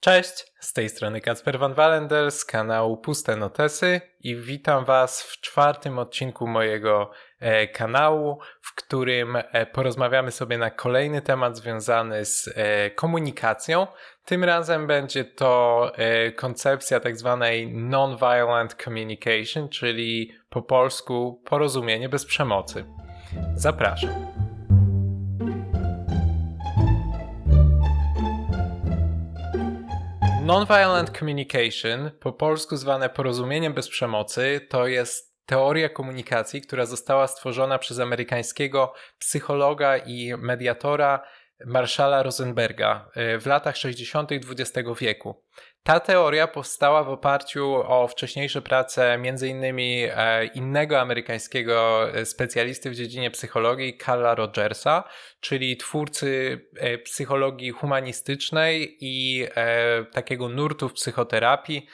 Cześć, z tej strony Kacper Van Walender z kanału Puste Notesy i witam Was w czwartym odcinku mojego e, kanału, w którym e, porozmawiamy sobie na kolejny temat związany z e, komunikacją. Tym razem będzie to koncepcja tak zwanej non-violent communication, czyli po polsku porozumienie bez przemocy. Zapraszam. Nonviolent communication, po polsku zwane porozumieniem bez przemocy, to jest teoria komunikacji, która została stworzona przez amerykańskiego psychologa i mediatora Marszala Rosenberga e, w latach 60. XX wieku. Ta teoria powstała w oparciu o wcześniejsze prace m.in. E, innego amerykańskiego e, specjalisty w dziedzinie psychologii, Carla Rogersa, czyli twórcy psychologii humanistycznej i takiego nurtu w psychoterapii,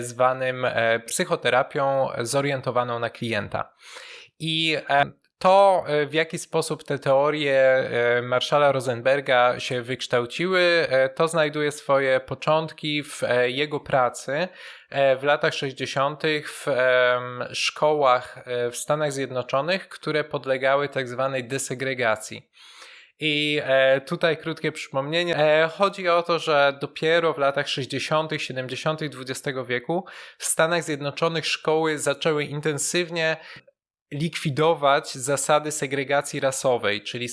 zwanym psychoterapią zorientowaną na klienta. I to, e, w jaki sposób te teorie e, Marszala Rosenberga się wykształciły, e, to znajduje swoje początki w jego pracy w latach 60. w szkołach w Stanach Zjednoczonych, które podlegały tak zwanej desegregacji. I tutaj krótkie przypomnienie. Chodzi o to, że dopiero w latach 60., 70. XX wieku w Stanach Zjednoczonych szkoły zaczęły intensywnie likwidować zasady segregacji rasowej, czyli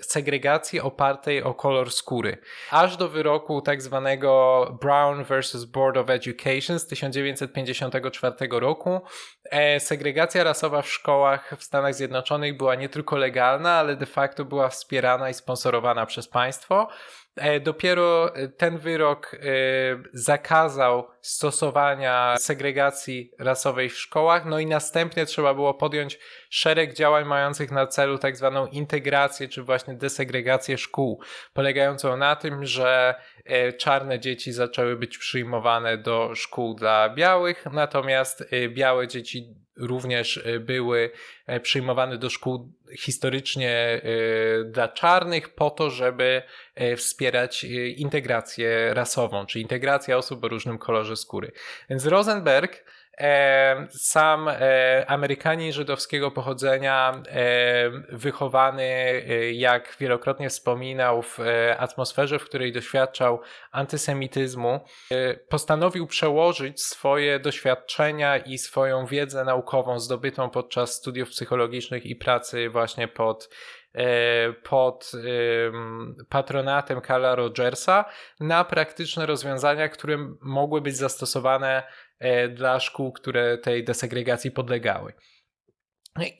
segregacji opartej o kolor skóry. Aż do wyroku tak zwanego Brown vs. Board of Education z 1954 roku e, segregacja rasowa w szkołach w Stanach Zjednoczonych była nie tylko legalna, ale de facto była wspierana i sponsorowana przez państwo. E, dopiero e, ten wyrok e, zakazał stosowania segregacji rasowej w szkołach, no i następnie trzeba było podjąć szereg działań mających na celu tak zwaną integrację, czy właśnie desegregację szkół, polegającą na tym, że czarne dzieci zaczęły być przyjmowane do szkół dla białych, natomiast białe dzieci również były przyjmowane do szkół historycznie dla czarnych po to, żeby wspierać integrację rasową, czy integrację osób o różnym kolorze skóry. Więc Rosenberg E, sam e, Amerykanin żydowskiego pochodzenia, e, wychowany, jak wielokrotnie wspominał, w atmosferze, w której doświadczał antysemityzmu, postanowił przełożyć swoje doświadczenia i swoją wiedzę naukową zdobytą podczas studiów psychologicznych i pracy właśnie pod pod patronatem Carla Rogersa na praktyczne rozwiązania, które mogły być zastosowane E, dla szkół, które tej desegregacji podlegały.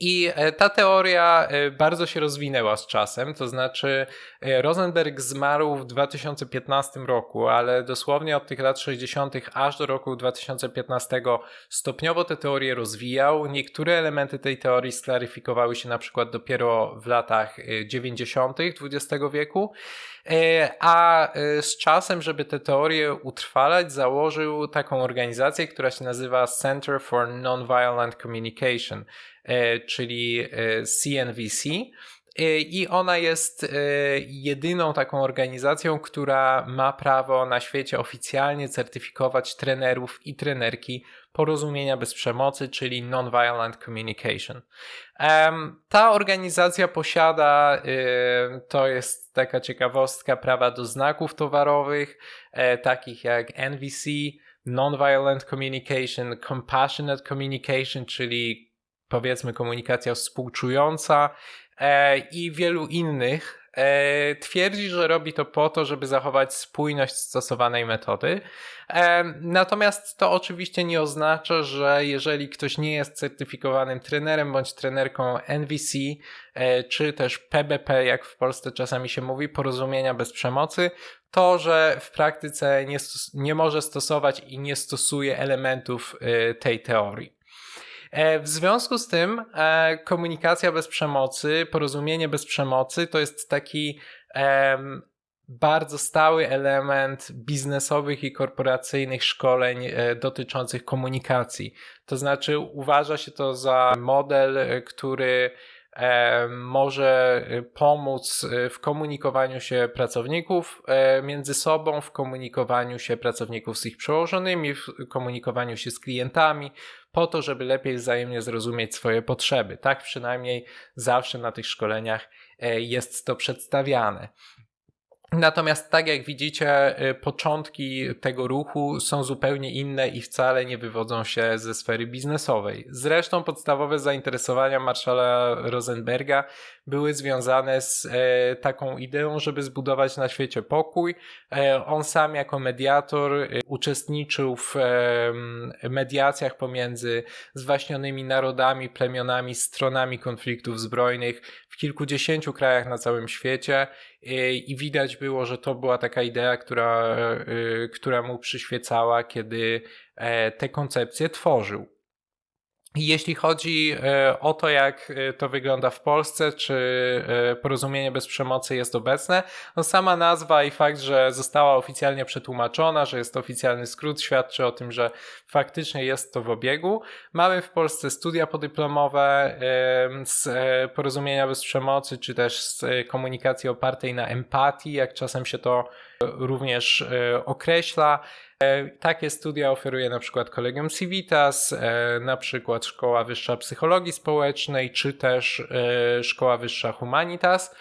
I e, ta teoria e, bardzo się rozwinęła z czasem, to znaczy Rosenberg zmarł w 2015 roku, ale dosłownie od tych lat 60. aż do roku 2015 stopniowo te teorie rozwijał. Niektóre elementy tej teorii sklaryfikowały się na przykład dopiero w latach 90. XX wieku, E, a e, z czasem, żeby te teorie utrwalać, założył taką organizację, która się nazywa Center for Nonviolent Communication, e, czyli CNVC. I ona jest jedyną taką organizacją, która ma prawo na świecie oficjalnie certyfikować trenerów i trenerki porozumienia bez przemocy, czyli Nonviolent Communication. Ta organizacja posiada, to jest taka ciekawostka, prawa do znaków towarowych, e, takich jak NVC, Nonviolent Communication, Compassionate Communication, czyli powiedzmy komunikacja współczująca e, i wielu innych twierdzi, że robi to po to, żeby zachować spójność stosowanej metody. E, natomiast to oczywiście nie oznacza, że jeżeli ktoś nie jest certyfikowanym trenerem bądź trenerką NVC, e, czy też PBP, jak w Polsce czasami się mówi, porozumienia bez przemocy, to, że w praktyce nie, nie może stosować i nie stosuje elementów tej teorii. E, w związku z tym e, komunikacja bez przemocy, porozumienie bez przemocy to jest taki bardzo stały element biznesowych i korporacyjnych szkoleń e, dotyczących komunikacji. To znaczy, uważa się to za model, który może pomóc w komunikowaniu się pracowników e, między sobą, w komunikowaniu się pracowników z ich przełożonymi, w komunikowaniu się z klientami, po to, żeby lepiej wzajemnie zrozumieć swoje potrzeby. Tak przynajmniej zawsze na tych szkoleniach e, jest to przedstawiane. Natomiast tak jak widzicie, y, początki tego ruchu są zupełnie inne i wcale nie wywodzą się ze sfery biznesowej. Zresztą podstawowe zainteresowania Marszala Rosenberga były związane z e, taką ideą, żeby zbudować na świecie pokój. E, on sam jako mediator e, uczestniczył w mediacjach pomiędzy zwaśnionymi narodami, plemionami, stronami konfliktów zbrojnych w kilkudziesięciu krajach na całym świecie i widać było, że to była taka idea, która, która mu przyświecała, kiedy te koncepcje tworzył. Jeśli chodzi e, o to, jak e, to wygląda w Polsce, czy e, porozumienie bez przemocy jest obecne, no sama nazwa i fakt, że została oficjalnie przetłumaczona, że jest to oficjalny skrót, świadczy o tym, że faktycznie jest to w obiegu. Mamy w Polsce studia podyplomowe z porozumienia bez przemocy, czy też z komunikacji opartej na empatii, jak czasem się to również określa. E, takie studia oferuje na przykład Kolegium Civitas, e, na przykład Szkoła Wyższa Psychologii Społecznej, czy też e, Szkoła Wyższa Humanitas.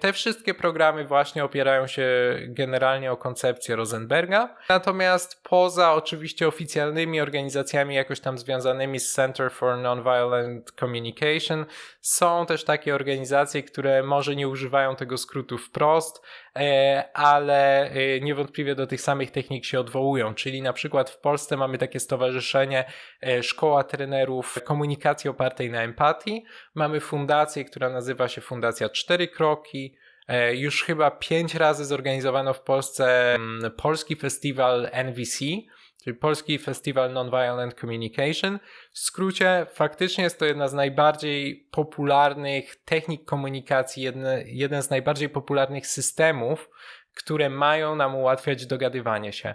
Te wszystkie programy właśnie opierają się generalnie o koncepcję Rosenberga. Natomiast poza oczywiście oficjalnymi organizacjami jakoś tam związanymi z Center for Nonviolent Communication, są też takie organizacje, które może nie używają tego skrótu wprost, ale e, niewątpliwie do tych samych technik się odwołują. Czyli na przykład w Polsce mamy takie stowarzyszenie e, Szkoła Trenerów Komunikacji Opartej na Empatii. Mamy fundację, która nazywa się Fundacja Cztery Kroki. Już chyba pięć razy zorganizowano w Polsce mm, polski festiwal NVC, czyli Polski Festiwal Nonviolent Communication. W skrócie, faktycznie jest to jedna z najbardziej popularnych technik komunikacji, jedne, jeden z najbardziej popularnych systemów, które mają nam ułatwiać dogadywanie się.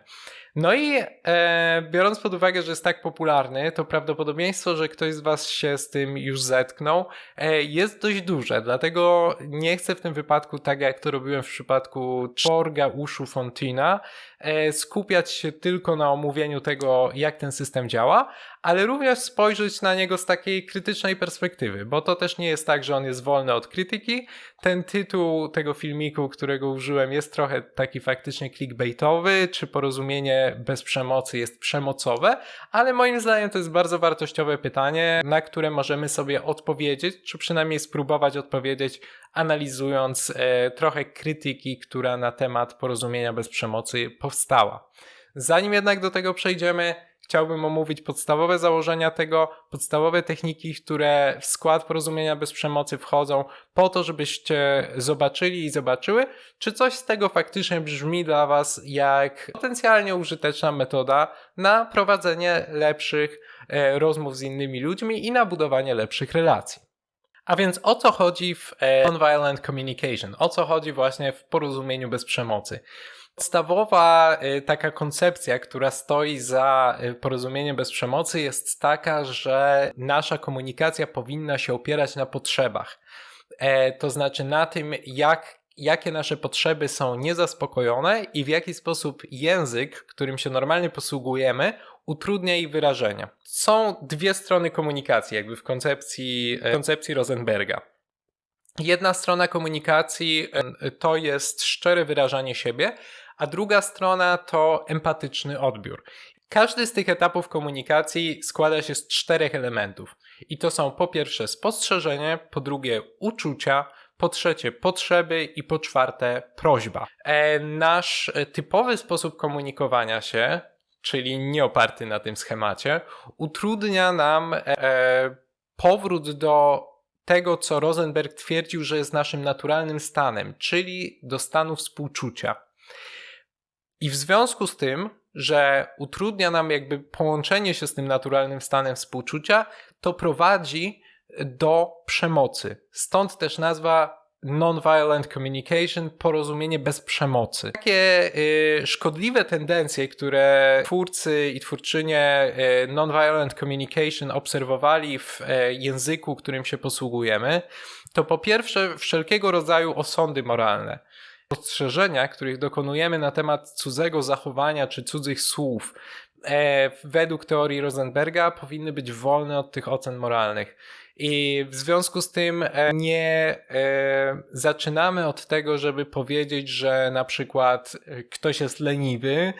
No i e, biorąc pod uwagę, że jest tak popularny, to prawdopodobieństwo, że ktoś z Was się z tym już zetknął, e, jest dość duże. Dlatego nie chcę w tym wypadku, tak jak to robiłem w przypadku Czorga Uszu Fontina, e, skupiać się tylko na omówieniu tego, jak ten system działa, ale również spojrzeć na niego z takiej krytycznej perspektywy, bo to też nie jest tak, że on jest wolny od krytyki. Ten tytuł tego filmiku, którego użyłem, jest trochę taki faktycznie clickbaitowy, czy porozumienie bez przemocy jest przemocowe, ale moim zdaniem to jest bardzo wartościowe pytanie, na które możemy sobie odpowiedzieć, czy przynajmniej spróbować odpowiedzieć, analizując e, trochę krytyki, która na temat porozumienia bez przemocy powstała. Zanim jednak do tego przejdziemy, chciałbym omówić podstawowe założenia tego, podstawowe techniki, które w skład porozumienia bez przemocy wchodzą, po to, żebyście zobaczyli i zobaczyły, czy coś z tego faktycznie brzmi dla Was jak potencjalnie użyteczna metoda na prowadzenie lepszych e, rozmów z innymi ludźmi i na budowanie lepszych relacji. A więc o co chodzi w e, nonviolent communication? O co chodzi właśnie w porozumieniu bez przemocy? Podstawowa y, taka koncepcja, która stoi za y, porozumieniem bez przemocy, jest taka, że nasza komunikacja powinna się opierać na potrzebach. E, to znaczy na tym, jak, jakie nasze potrzeby są niezaspokojone i w jaki sposób język, którym się normalnie posługujemy, utrudnia ich wyrażenia. Są dwie strony komunikacji, jakby w koncepcji, e, koncepcji Rosenberga. Jedna strona komunikacji e, to jest szczere wyrażanie siebie, a druga strona to empatyczny odbiór. Każdy z tych etapów komunikacji składa się z czterech elementów. I to są po pierwsze spostrzeżenie, po drugie uczucia, po trzecie potrzeby i po czwarte prośba. E, nasz typowy sposób komunikowania się, czyli nie oparty na tym schemacie, utrudnia nam e, powrót do tego, co Rosenberg twierdził, że jest naszym naturalnym stanem, czyli do stanu współczucia. I w związku z tym, że utrudnia nam jakby połączenie się z tym naturalnym stanem współczucia, to prowadzi do przemocy. Stąd też nazwa Nonviolent Communication, porozumienie bez przemocy. Takie y, szkodliwe tendencje, które twórcy i twórczynie y, Nonviolent Communication obserwowali w y, języku, którym się posługujemy, to po pierwsze wszelkiego rodzaju osądy moralne. Ostrzeżenia, których dokonujemy na temat cudzego zachowania czy cudzych słów, e, według teorii Rosenberga powinny być wolne od tych ocen moralnych. I w związku z tym e, nie e, zaczynamy od tego, żeby powiedzieć, że na przykład e, ktoś jest leniwy,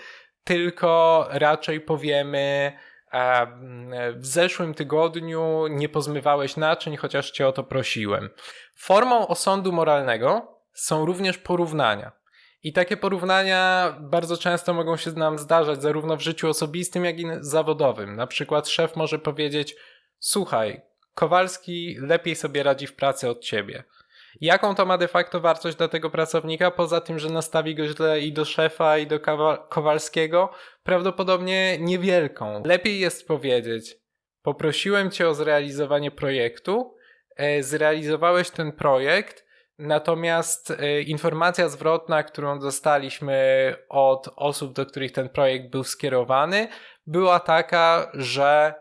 tylko raczej powiemy, w zeszłym tygodniu nie pozmywałeś naczyń, chociaż cię o to prosiłem. Formą osądu moralnego są również porównania. I takie porównania bardzo często mogą się nam zdarzać, zarówno w życiu osobistym, jak i zawodowym. Na przykład szef może powiedzieć: Słuchaj, Kowalski lepiej sobie radzi w pracy od ciebie. Jaką to ma de facto wartość dla tego pracownika, poza tym, że nastawi go źle i do szefa, i do Kowalskiego? Prawdopodobnie niewielką. Lepiej jest powiedzieć: Poprosiłem cię o zrealizowanie projektu, e, zrealizowałeś ten projekt, natomiast e, informacja zwrotna, którą dostaliśmy od osób, do których ten projekt był skierowany, była taka, że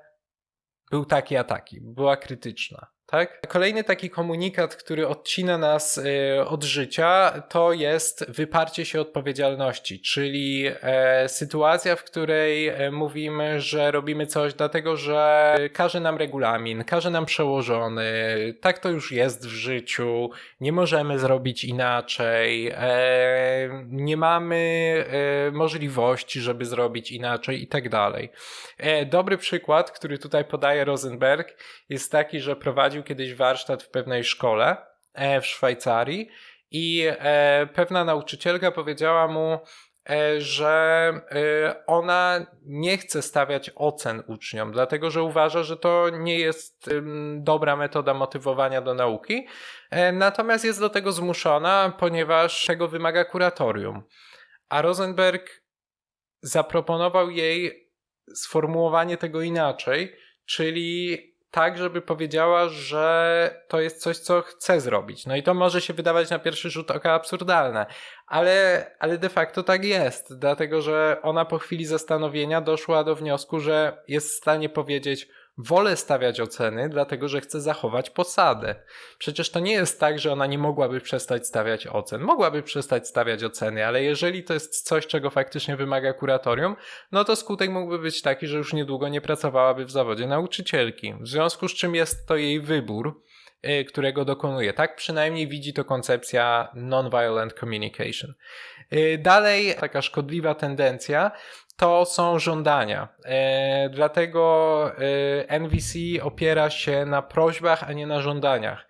był taki a taki, była krytyczna. Tak? Kolejny taki komunikat, który odcina nas y, od życia, to jest wyparcie się odpowiedzialności, czyli e, sytuacja, w której e, mówimy, że robimy coś dlatego, że każe nam regulamin, każe nam przełożony, tak to już jest w życiu, nie możemy zrobić inaczej, e, nie mamy możliwości, żeby zrobić inaczej i tak dalej. Dobry przykład, który tutaj podaje Rosenberg, jest taki, że prowadził kiedyś warsztat w pewnej szkole e, w Szwajcarii i e, pewna nauczycielka powiedziała mu, e, że ona nie chce stawiać ocen uczniom, dlatego że uważa, że to nie jest dobra metoda motywowania do nauki, natomiast jest do tego zmuszona, ponieważ tego wymaga kuratorium. A Rosenberg zaproponował jej sformułowanie tego inaczej, czyli tak, żeby powiedziała, że to jest coś, co chce zrobić. No i to może się wydawać na pierwszy rzut oka absurdalne, ale, ale de facto tak jest, dlatego że ona po chwili zastanowienia doszła do wniosku, że jest w stanie powiedzieć, wolę stawiać oceny, dlatego że chcę zachować posadę. Przecież to nie jest tak, że ona nie mogłaby przestać stawiać ocen. Mogłaby przestać stawiać oceny, ale jeżeli to jest coś, czego faktycznie wymaga kuratorium, no to skutek mógłby być taki, że już niedługo nie pracowałaby w zawodzie nauczycielki. W związku z czym jest to jej wybór, którego dokonuje. Tak przynajmniej widzi to koncepcja non-violent communication. Y, dalej, taka szkodliwa tendencja to są żądania. E, dlatego e, NVC opiera się na prośbach, a nie na żądaniach.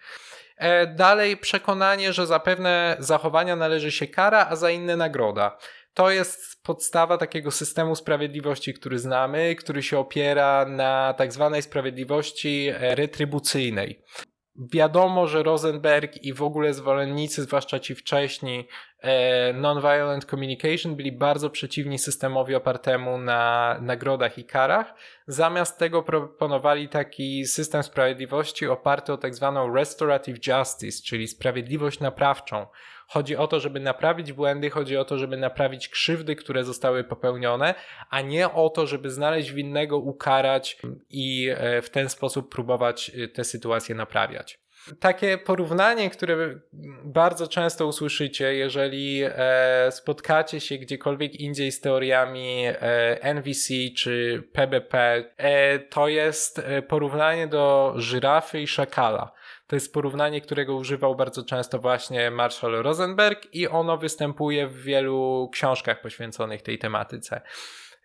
E, dalej przekonanie, że za pewne zachowania należy się kara, a za inne nagroda. To jest podstawa takiego systemu sprawiedliwości, który znamy, który się opiera na tak zwanej sprawiedliwości retrybucyjnej. Wiadomo, że Rosenberg i w ogóle zwolennicy, zwłaszcza ci wcześni, e, Nonviolent Communication byli bardzo przeciwni systemowi opartemu na nagrodach i karach. Zamiast tego proponowali taki system sprawiedliwości oparty o tak zwaną restorative justice, czyli sprawiedliwość naprawczą. Chodzi o to, żeby naprawić błędy, chodzi o to, żeby naprawić krzywdy, które zostały popełnione, a nie o to, żeby znaleźć winnego, ukarać i e, w ten sposób próbować e, te sytuacje naprawiać takie porównanie, które bardzo często usłyszycie, jeżeli e, spotkacie się gdziekolwiek indziej z teoriami NVC czy PBP, to jest porównanie do żyrafy i szakala. To jest porównanie, którego używał bardzo często właśnie Marshall Rosenberg i ono występuje w wielu książkach poświęconych tej tematyce.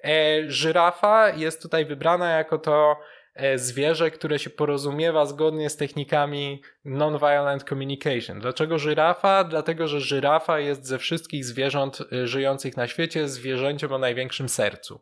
E, żyrafa jest tutaj wybrana jako to e, zwierzę, które się porozumiewa zgodnie z technikami non-violent communication. Dlaczego żyrafa? Dlatego, że żyrafa jest ze wszystkich zwierząt e, żyjących na świecie zwierzęciem o największym sercu.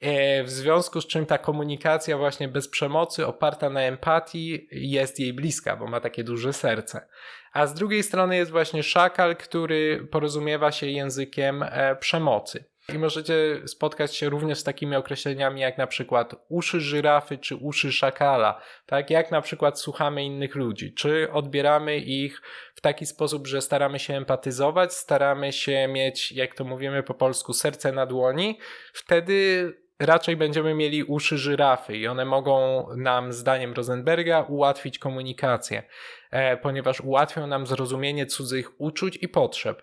E, w związku z czym ta komunikacja właśnie bez przemocy, oparta na empatii, jest jej bliska, bo ma takie duże serce. A z drugiej strony jest właśnie szakal, który porozumiewa się językiem e, przemocy. I możecie spotkać się również z takimi określeniami jak na przykład uszy żyrafy czy uszy szakala, tak jak na przykład słuchamy innych ludzi, czy odbieramy ich w taki sposób, że staramy się empatyzować, staramy się mieć, jak to mówimy po polsku, serce na dłoni, wtedy raczej będziemy mieli uszy żyrafy i one mogą nam, zdaniem Rosenberga, ułatwić komunikację, e, ponieważ ułatwią nam zrozumienie cudzych uczuć i potrzeb.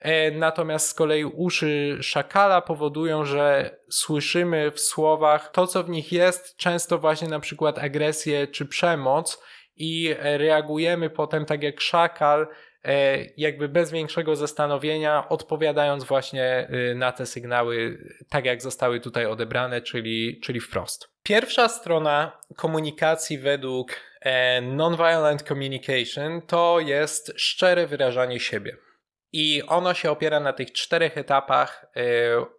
E, natomiast z kolei uszy szakala powodują, że słyszymy w słowach to, co w nich jest, często właśnie na przykład agresję czy przemoc i reagujemy potem tak jak szakal, jakby bez większego zastanowienia, odpowiadając właśnie y, na te sygnały, tak jak zostały tutaj odebrane, czyli, czyli wprost. Pierwsza strona komunikacji według e, Nonviolent Communication to jest szczere wyrażanie siebie. I ono się opiera na tych czterech etapach, y,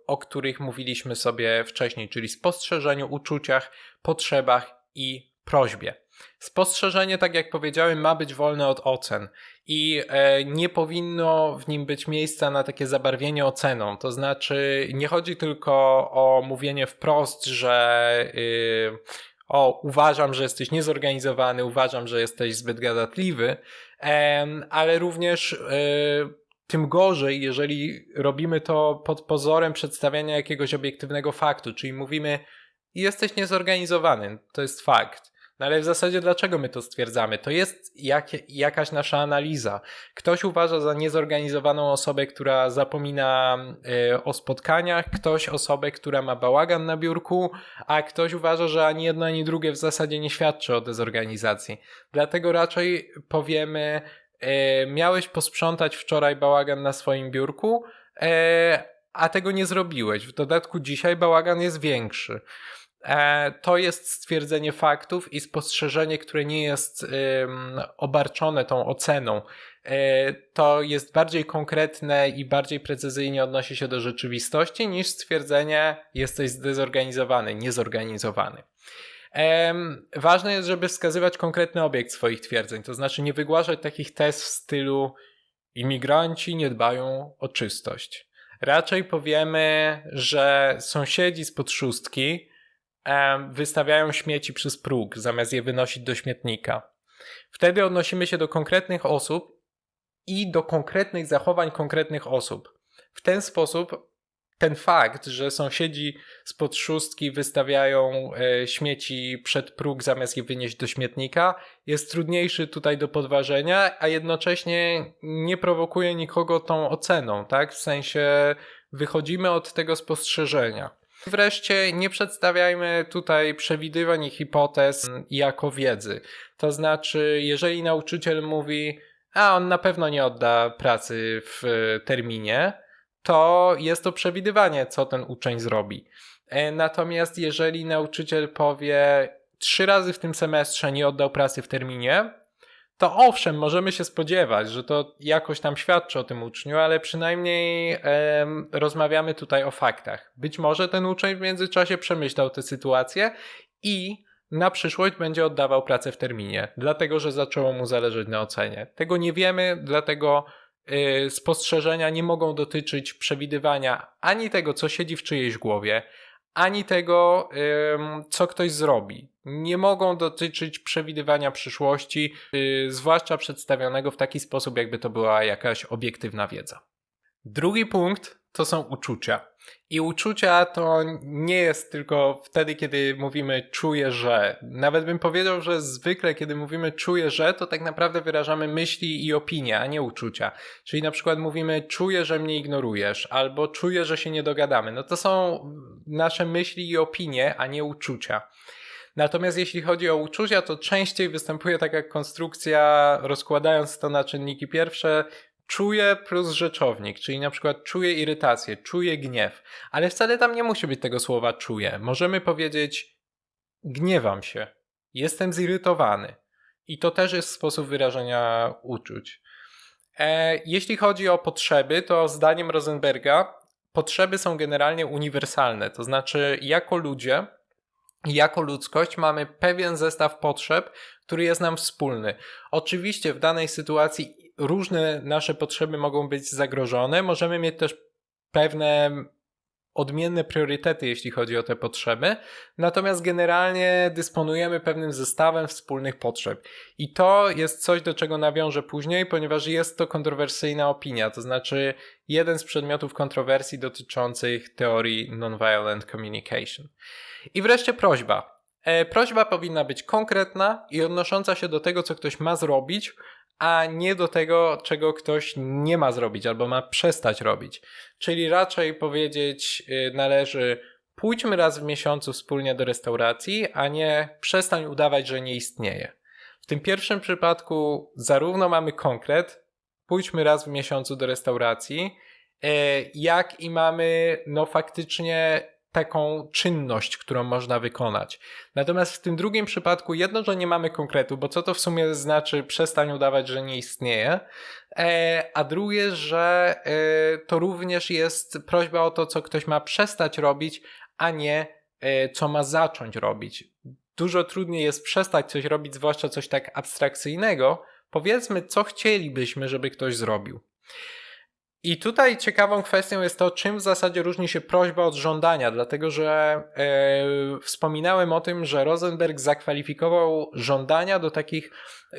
o których mówiliśmy sobie wcześniej, czyli spostrzeżeniu, uczuciach, potrzebach i prośbie. Spostrzeżenie, tak jak powiedziałem, ma być wolne od ocen i e, nie powinno w nim być miejsca na takie zabarwienie oceną. To znaczy, nie chodzi tylko o mówienie wprost, że y, o, uważam, że jesteś niezorganizowany, uważam, że jesteś zbyt gadatliwy, ale również y, tym gorzej, jeżeli robimy to pod pozorem przedstawiania jakiegoś obiektywnego faktu, czyli mówimy, jesteś niezorganizowany, to jest fakt. No ale w zasadzie dlaczego my to stwierdzamy? To jest jak, jakaś nasza analiza. Ktoś uważa za niezorganizowaną osobę, która zapomina y, o spotkaniach, ktoś osobę, która ma bałagan na biurku, a ktoś uważa, że ani jedno, ani drugie w zasadzie nie świadczy o dezorganizacji. Dlatego raczej powiemy, e, miałeś posprzątać wczoraj bałagan na swoim biurku, e, a tego nie zrobiłeś. W dodatku dzisiaj bałagan jest większy. E, to jest stwierdzenie faktów i spostrzeżenie, które nie jest obarczone tą oceną. E, to jest bardziej konkretne i bardziej precyzyjnie odnosi się do rzeczywistości niż stwierdzenie jesteś zdezorganizowany, niezorganizowany. Ważne jest, żeby wskazywać konkretny obiekt swoich twierdzeń, to znaczy nie wygłaszać takich tez w stylu imigranci nie dbają o czystość. Raczej powiemy, że sąsiedzi z podszóstki wystawiają śmieci przez próg, zamiast je wynosić do śmietnika. Wtedy odnosimy się do konkretnych osób i do konkretnych zachowań konkretnych osób. W ten sposób ten fakt, że sąsiedzi spod szóstki wystawiają e, śmieci przed próg zamiast je wynieść do śmietnika, jest trudniejszy tutaj do podważenia, a jednocześnie nie prowokuje nikogo tą oceną, tak? W sensie wychodzimy od tego spostrzeżenia. Wreszcie nie przedstawiajmy tutaj przewidywań i hipotez jako wiedzy. To znaczy, jeżeli nauczyciel mówi, a on na pewno nie odda pracy w terminie, to jest to przewidywanie, co ten uczeń zrobi. E, natomiast jeżeli nauczyciel powie, trzy razy w tym semestrze nie oddał pracy w terminie, to owszem, możemy się spodziewać, że to jakoś tam świadczy o tym uczniu, ale przynajmniej rozmawiamy tutaj o faktach. Być może ten uczeń w międzyczasie przemyślał tę sytuację i na przyszłość będzie oddawał pracę w terminie, dlatego że zaczęło mu zależeć na ocenie. Tego nie wiemy, dlatego y, spostrzeżenia nie mogą dotyczyć przewidywania ani tego, co siedzi w czyjejś głowie, ani tego, co ktoś zrobi. Nie mogą dotyczyć przewidywania przyszłości, y, zwłaszcza przedstawionego w taki sposób, jakby to była jakaś obiektywna wiedza. Drugi punkt to są uczucia. I uczucia to nie jest tylko wtedy, kiedy mówimy czuję, że. Nawet bym powiedział, że zwykle, kiedy mówimy czuję, że, to tak naprawdę wyrażamy myśli i opinie, a nie uczucia. Czyli na przykład mówimy czuję, że mnie ignorujesz, albo czuję, że się nie dogadamy. No to są nasze myśli i opinie, a nie uczucia. Natomiast jeśli chodzi o uczucia, to częściej występuje taka konstrukcja, rozkładając to na czynniki pierwsze, czuję plus rzeczownik, czyli na przykład czuję irytację, czuję gniew, ale wcale tam nie musi być tego słowa czuję. Możemy powiedzieć gniewam się, jestem zirytowany. I to też jest sposób wyrażenia uczuć. E, jeśli chodzi o potrzeby, to zdaniem Rosenberga potrzeby są generalnie uniwersalne, to znaczy jako ludzie jako ludzkość mamy pewien zestaw potrzeb, który jest nam wspólny. Oczywiście w danej sytuacji różne nasze potrzeby mogą być zagrożone, możemy mieć też pewne odmienne priorytety, jeśli chodzi o te potrzeby, natomiast generalnie dysponujemy pewnym zestawem wspólnych potrzeb. I to jest coś, do czego nawiążę później, ponieważ jest to kontrowersyjna opinia, to znaczy jeden z przedmiotów kontrowersji dotyczących teorii nonviolent communication. I wreszcie prośba. E, prośba powinna być konkretna i odnosząca się do tego, co ktoś ma zrobić, a nie do tego, czego ktoś nie ma zrobić albo ma przestać robić. Czyli raczej powiedzieć y, należy pójdźmy raz w miesiącu wspólnie do restauracji, a nie przestań udawać, że nie istnieje. W tym pierwszym przypadku zarówno mamy konkret, pójdźmy raz w miesiącu do restauracji, y, jak i mamy no faktycznie taką czynność, którą można wykonać. Natomiast w tym drugim przypadku jedno, że nie mamy konkretu, bo co to w sumie znaczy przestań udawać, że nie istnieje, e, a drugie, że e, to również jest prośba o to, co ktoś ma przestać robić, a nie e, co ma zacząć robić. Dużo trudniej jest przestać coś robić, zwłaszcza coś tak abstrakcyjnego. Powiedzmy, co chcielibyśmy, żeby ktoś zrobił. I tutaj ciekawą kwestią jest to, czym w zasadzie różni się prośba od żądania, dlatego że e, wspominałem o tym, że Rosenberg zakwalifikował żądania do takich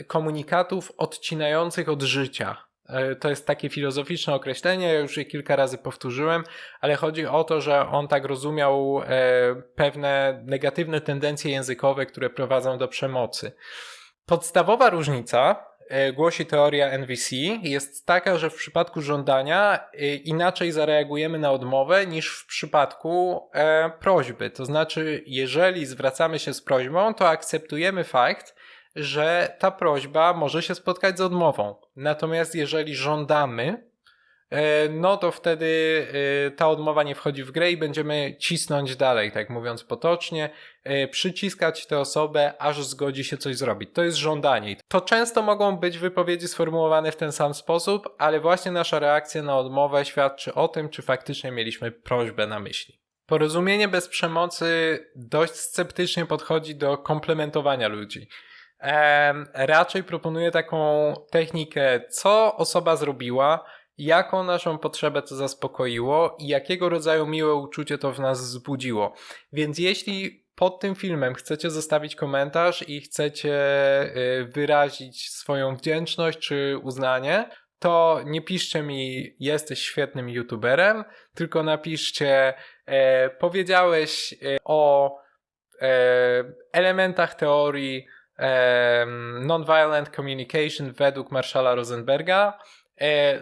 komunikatów odcinających od życia. E, to jest takie filozoficzne określenie, ja już je kilka razy powtórzyłem, ale chodzi o to, że on tak rozumiał e, pewne negatywne tendencje językowe, które prowadzą do przemocy. Podstawowa różnica głosi teoria NVC, jest taka, że w przypadku żądania e, inaczej zareagujemy na odmowę niż w przypadku e, prośby. To znaczy, jeżeli zwracamy się z prośbą, to akceptujemy fakt, że ta prośba może się spotkać z odmową. Natomiast jeżeli żądamy, E, no to wtedy e, ta odmowa nie wchodzi w grę i będziemy cisnąć dalej, tak mówiąc potocznie, e, przyciskać tę osobę, aż zgodzi się coś zrobić. To jest żądanie. To często mogą być wypowiedzi sformułowane w ten sam sposób, ale właśnie nasza reakcja na odmowę świadczy o tym, czy faktycznie mieliśmy prośbę na myśli. Porozumienie bez przemocy dość sceptycznie podchodzi do komplementowania ludzi. Raczej proponuje taką technikę, co osoba zrobiła, jaką naszą potrzebę to zaspokoiło i jakiego rodzaju miłe uczucie to w nas wzbudziło. Więc jeśli pod tym filmem chcecie zostawić komentarz i chcecie y, wyrazić swoją wdzięczność czy uznanie, to nie piszcie mi jesteś świetnym youtuberem, tylko napiszcie e, powiedziałeś e, o e, elementach teorii e, nonviolent communication według Marshalla Rosenberga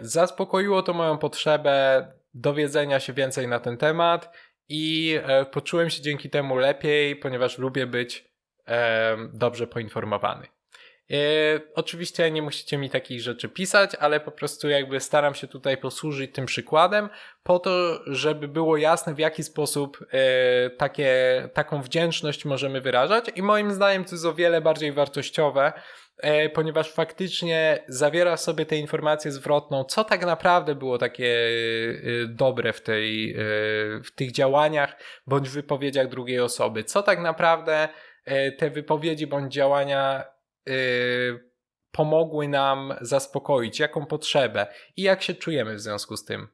zaspokoiło to moją potrzebę dowiedzenia się więcej na ten temat i e, poczułem się dzięki temu lepiej, ponieważ lubię być e, dobrze poinformowany. Oczywiście nie musicie mi takich rzeczy pisać, ale po prostu jakby staram się tutaj posłużyć tym przykładem po to, żeby było jasne w jaki sposób takie, taką wdzięczność możemy wyrażać. I moim zdaniem to jest o wiele bardziej wartościowe E, ponieważ faktycznie zawiera w sobie tę informację zwrotną, co tak naprawdę było takie e, dobre w, tej, e, w tych działaniach bądź wypowiedziach drugiej osoby, co tak naprawdę te wypowiedzi bądź działania pomogły nam zaspokoić, jaką potrzebę i jak się czujemy w związku z tym.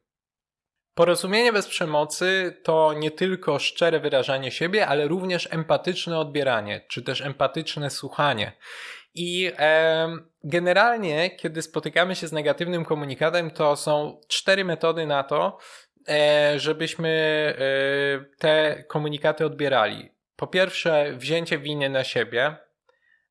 Porozumienie bez przemocy to nie tylko szczere wyrażanie siebie, ale również empatyczne odbieranie, czy też empatyczne słuchanie. I e, generalnie, kiedy spotykamy się z negatywnym komunikatem, to są cztery metody na to, e, żebyśmy e, te komunikaty odbierali. Po pierwsze, wzięcie winy na siebie.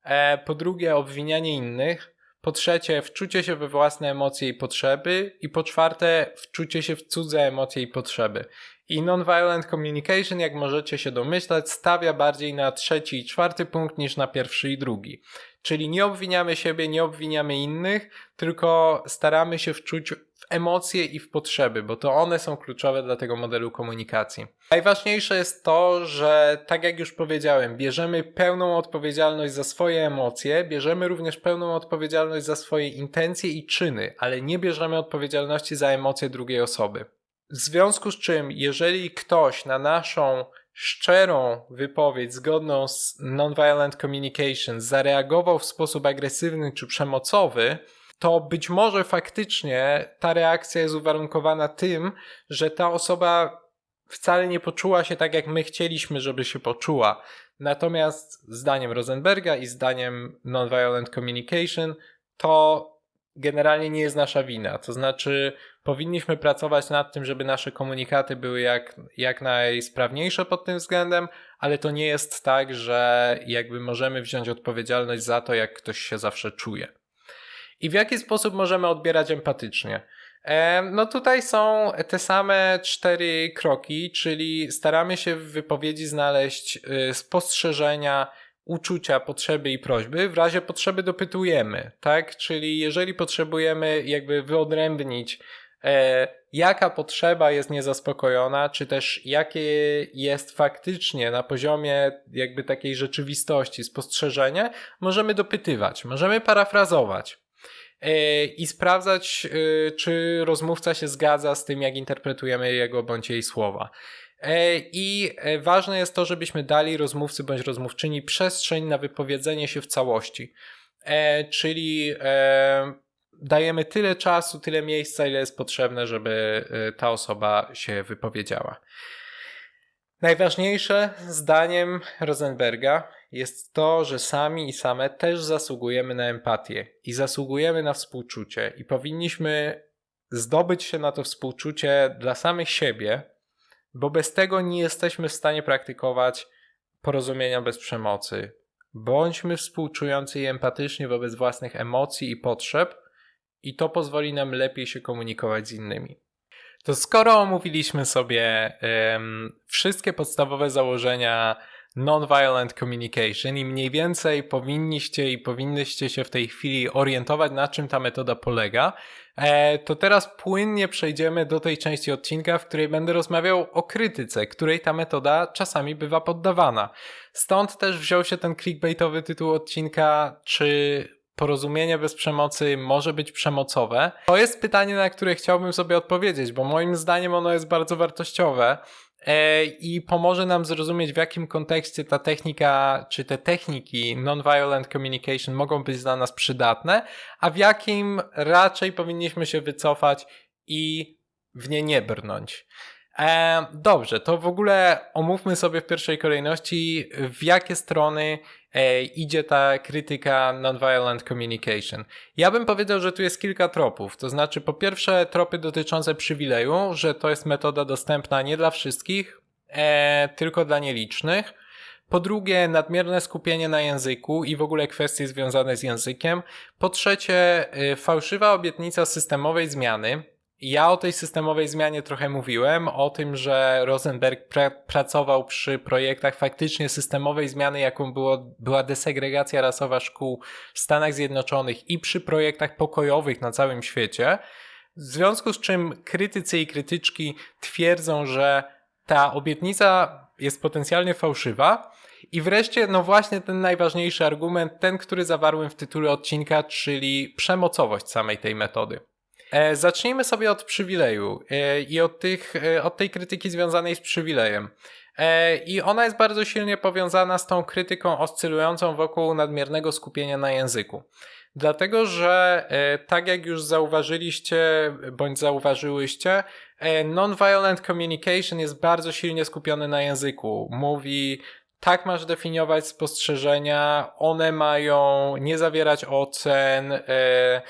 E, po drugie, obwinianie innych. Po trzecie, wczucie się we własne emocje i potrzeby. I po czwarte, wczucie się w cudze emocje i potrzeby. I nonviolent communication, jak możecie się domyślać, stawia bardziej na trzeci i czwarty punkt niż na pierwszy i drugi. Czyli nie obwiniamy siebie, nie obwiniamy innych, tylko staramy się wczuć emocje i w potrzeby, bo to one są kluczowe dla tego modelu komunikacji. Najważniejsze jest to, że tak jak już powiedziałem, bierzemy pełną odpowiedzialność za swoje emocje, bierzemy również pełną odpowiedzialność za swoje intencje i czyny, ale nie bierzemy odpowiedzialności za emocje drugiej osoby. W związku z czym, jeżeli ktoś na naszą szczerą wypowiedź zgodną z nonviolent communication zareagował w sposób agresywny czy przemocowy, to być może faktycznie ta reakcja jest uwarunkowana tym, że ta osoba wcale nie poczuła się tak, jak my chcieliśmy, żeby się poczuła. Natomiast zdaniem Rosenberga i zdaniem Nonviolent Communication to generalnie nie jest nasza wina. To znaczy, powinniśmy pracować nad tym, żeby nasze komunikaty były jak, jak najsprawniejsze pod tym względem, ale to nie jest tak, że jakby możemy wziąć odpowiedzialność za to, jak ktoś się zawsze czuje. I w jaki sposób możemy odbierać empatycznie? No tutaj są te same cztery kroki, czyli staramy się w wypowiedzi znaleźć y, spostrzeżenia, uczucia, potrzeby i prośby. W razie potrzeby dopytujemy, tak? Czyli jeżeli potrzebujemy jakby wyodrębnić, e, jaka potrzeba jest niezaspokojona, czy też jakie jest faktycznie na poziomie jakby takiej rzeczywistości spostrzeżenie, możemy dopytywać, możemy parafrazować i sprawdzać, e, czy rozmówca się zgadza z tym, jak interpretujemy jego bądź jej słowa. E, I e, ważne jest to, żebyśmy dali rozmówcy bądź rozmówczyni przestrzeń na wypowiedzenie się w całości. E, czyli dajemy tyle czasu, tyle miejsca, ile jest potrzebne, żeby ta osoba się wypowiedziała. Najważniejsze zdaniem Rosenberga jest to, że sami i same też zasługujemy na empatię i zasługujemy na współczucie i powinniśmy zdobyć się na to współczucie dla samych siebie, bo bez tego nie jesteśmy w stanie praktykować porozumienia bez przemocy. Bądźmy współczujący i empatyczni wobec własnych emocji i potrzeb, i to pozwoli nam lepiej się komunikować z innymi. To skoro omówiliśmy sobie um, wszystkie podstawowe założenia Nonviolent Communication i mniej więcej powinniście i powinnyście się w tej chwili orientować, na czym ta metoda polega, e, to teraz płynnie przejdziemy do tej części odcinka, w której będę rozmawiał o krytyce, której ta metoda czasami bywa poddawana. Stąd też wziął się ten clickbaitowy tytuł odcinka, czy porozumienie bez przemocy może być przemocowe? To jest pytanie, na które chciałbym sobie odpowiedzieć, bo moim zdaniem ono jest bardzo wartościowe. E, i pomoże nam zrozumieć, w jakim kontekście ta technika, czy te techniki non-violent communication mogą być dla nas przydatne, a w jakim raczej powinniśmy się wycofać i w nie nie brnąć. E, dobrze, to w ogóle omówmy sobie w pierwszej kolejności, w jakie strony idzie ta krytyka nonviolent communication. Ja bym powiedział, że tu jest kilka tropów. To znaczy, po pierwsze, tropy dotyczące przywileju, że to jest metoda dostępna nie dla wszystkich, e, tylko dla nielicznych. Po drugie, nadmierne skupienie na języku i w ogóle kwestie związane z językiem. Po trzecie, e, fałszywa obietnica systemowej zmiany, ja o tej systemowej zmianie trochę mówiłem, o tym, że Rosenberg pra pracował przy projektach faktycznie systemowej zmiany, jaką było, była desegregacja rasowa szkół w Stanach Zjednoczonych i przy projektach pokojowych na całym świecie. W związku z czym krytycy i krytyczki twierdzą, że ta obietnica jest potencjalnie fałszywa. I wreszcie, no właśnie ten najważniejszy argument, ten, który zawarłem w tytule odcinka, czyli przemocowość samej tej metody. E, zacznijmy sobie od przywileju e, i od, tych, e, od tej krytyki związanej z przywilejem. I ona jest bardzo silnie powiązana z tą krytyką oscylującą wokół nadmiernego skupienia na języku. Dlatego, że tak jak już zauważyliście bądź zauważyłyście, non-violent communication jest bardzo silnie skupiony na języku. Mówi tak masz definiować spostrzeżenia, one mają nie zawierać ocen, e,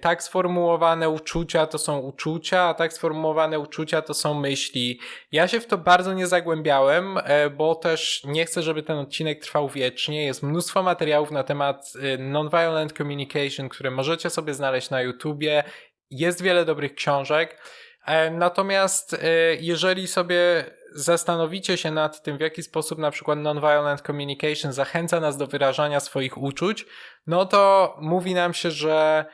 tak sformułowane uczucia to są uczucia, a tak sformułowane uczucia to są myśli. Ja się w to bardzo nie zagłębiałem, e, bo też nie chcę, żeby ten odcinek trwał wiecznie. Jest mnóstwo materiałów na temat nonviolent communication, które możecie sobie znaleźć na YouTubie. Jest wiele dobrych książek. Natomiast jeżeli sobie zastanowicie się nad tym, w jaki sposób na przykład nonviolent communication zachęca nas do wyrażania swoich uczuć, no to mówi nam się, że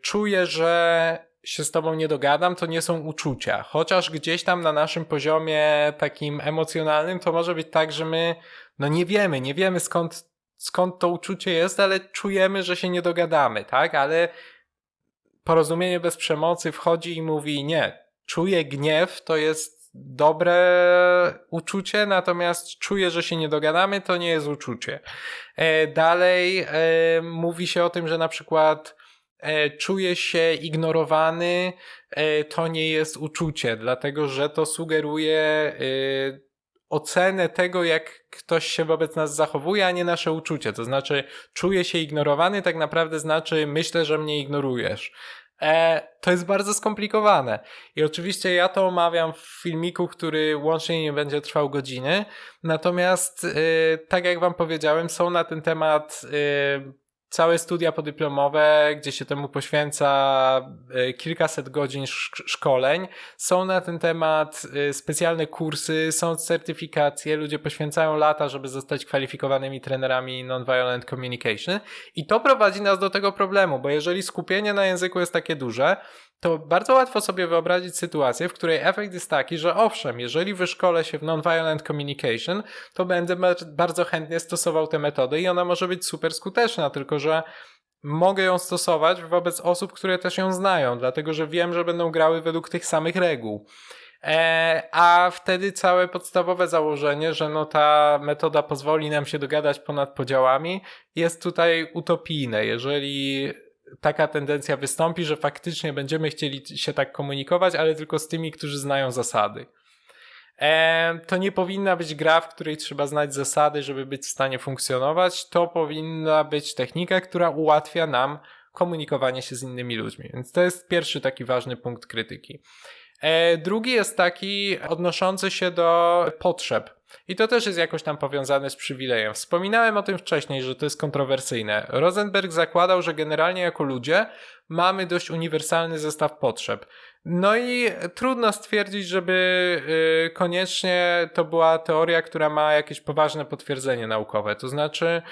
czuję, że się z tobą nie dogadam, to nie są uczucia. Chociaż gdzieś tam na naszym poziomie takim emocjonalnym to może być tak, że my no nie wiemy, nie wiemy skąd, skąd to uczucie jest, ale czujemy, że się nie dogadamy, tak? Ale porozumienie bez przemocy wchodzi i mówi nie, czuję gniew, to jest dobre uczucie, natomiast czuję, że się nie dogadamy, to nie jest uczucie. E, dalej e, mówi się o tym, że na przykład e, czuje się ignorowany, e, to nie jest uczucie, dlatego że to sugeruje e, ocenę tego, jak ktoś się wobec nas zachowuje, a nie nasze uczucie. To znaczy, czuję się ignorowany, tak naprawdę znaczy, myślę, że mnie ignorujesz. E, to jest bardzo skomplikowane. I oczywiście ja to omawiam w filmiku, który łącznie nie będzie trwał godziny. Natomiast, e, tak jak Wam powiedziałem, są na ten temat e, całe studia podyplomowe, gdzie się temu poświęca e, kilkaset godzin szkoleń. Są na ten temat e, specjalne kursy, są certyfikacje, ludzie poświęcają lata, żeby zostać kwalifikowanymi trenerami non-violent communication. I to prowadzi nas do tego problemu, bo jeżeli skupienie na języku jest takie duże, to bardzo łatwo sobie wyobrazić sytuację, w której efekt jest taki, że owszem, jeżeli wyszkolę się w nonviolent communication, to będę bardzo chętnie stosował tę metodę i ona może być super skuteczna, tylko że mogę ją stosować wobec osób, które też ją znają, dlatego że wiem, że będą grały według tych samych reguł. E, a wtedy całe podstawowe założenie, że no ta metoda pozwoli nam się dogadać ponad podziałami, jest tutaj utopijne. Jeżeli taka tendencja wystąpi, że faktycznie będziemy chcieli się tak komunikować, ale tylko z tymi, którzy znają zasady. To nie powinna być gra, w której trzeba znać zasady, żeby być w stanie funkcjonować. To powinna być technika, która ułatwia nam komunikowanie się z innymi ludźmi. Więc to jest pierwszy taki ważny punkt krytyki. E, drugi jest taki odnoszący się do potrzeb. I to też jest jakoś tam powiązane z przywilejem. Wspominałem o tym wcześniej, że to jest kontrowersyjne. Rosenberg zakładał, że generalnie jako ludzie mamy dość uniwersalny zestaw potrzeb. No i trudno stwierdzić, żeby y, koniecznie to była teoria, która ma jakieś poważne potwierdzenie naukowe. To znaczy,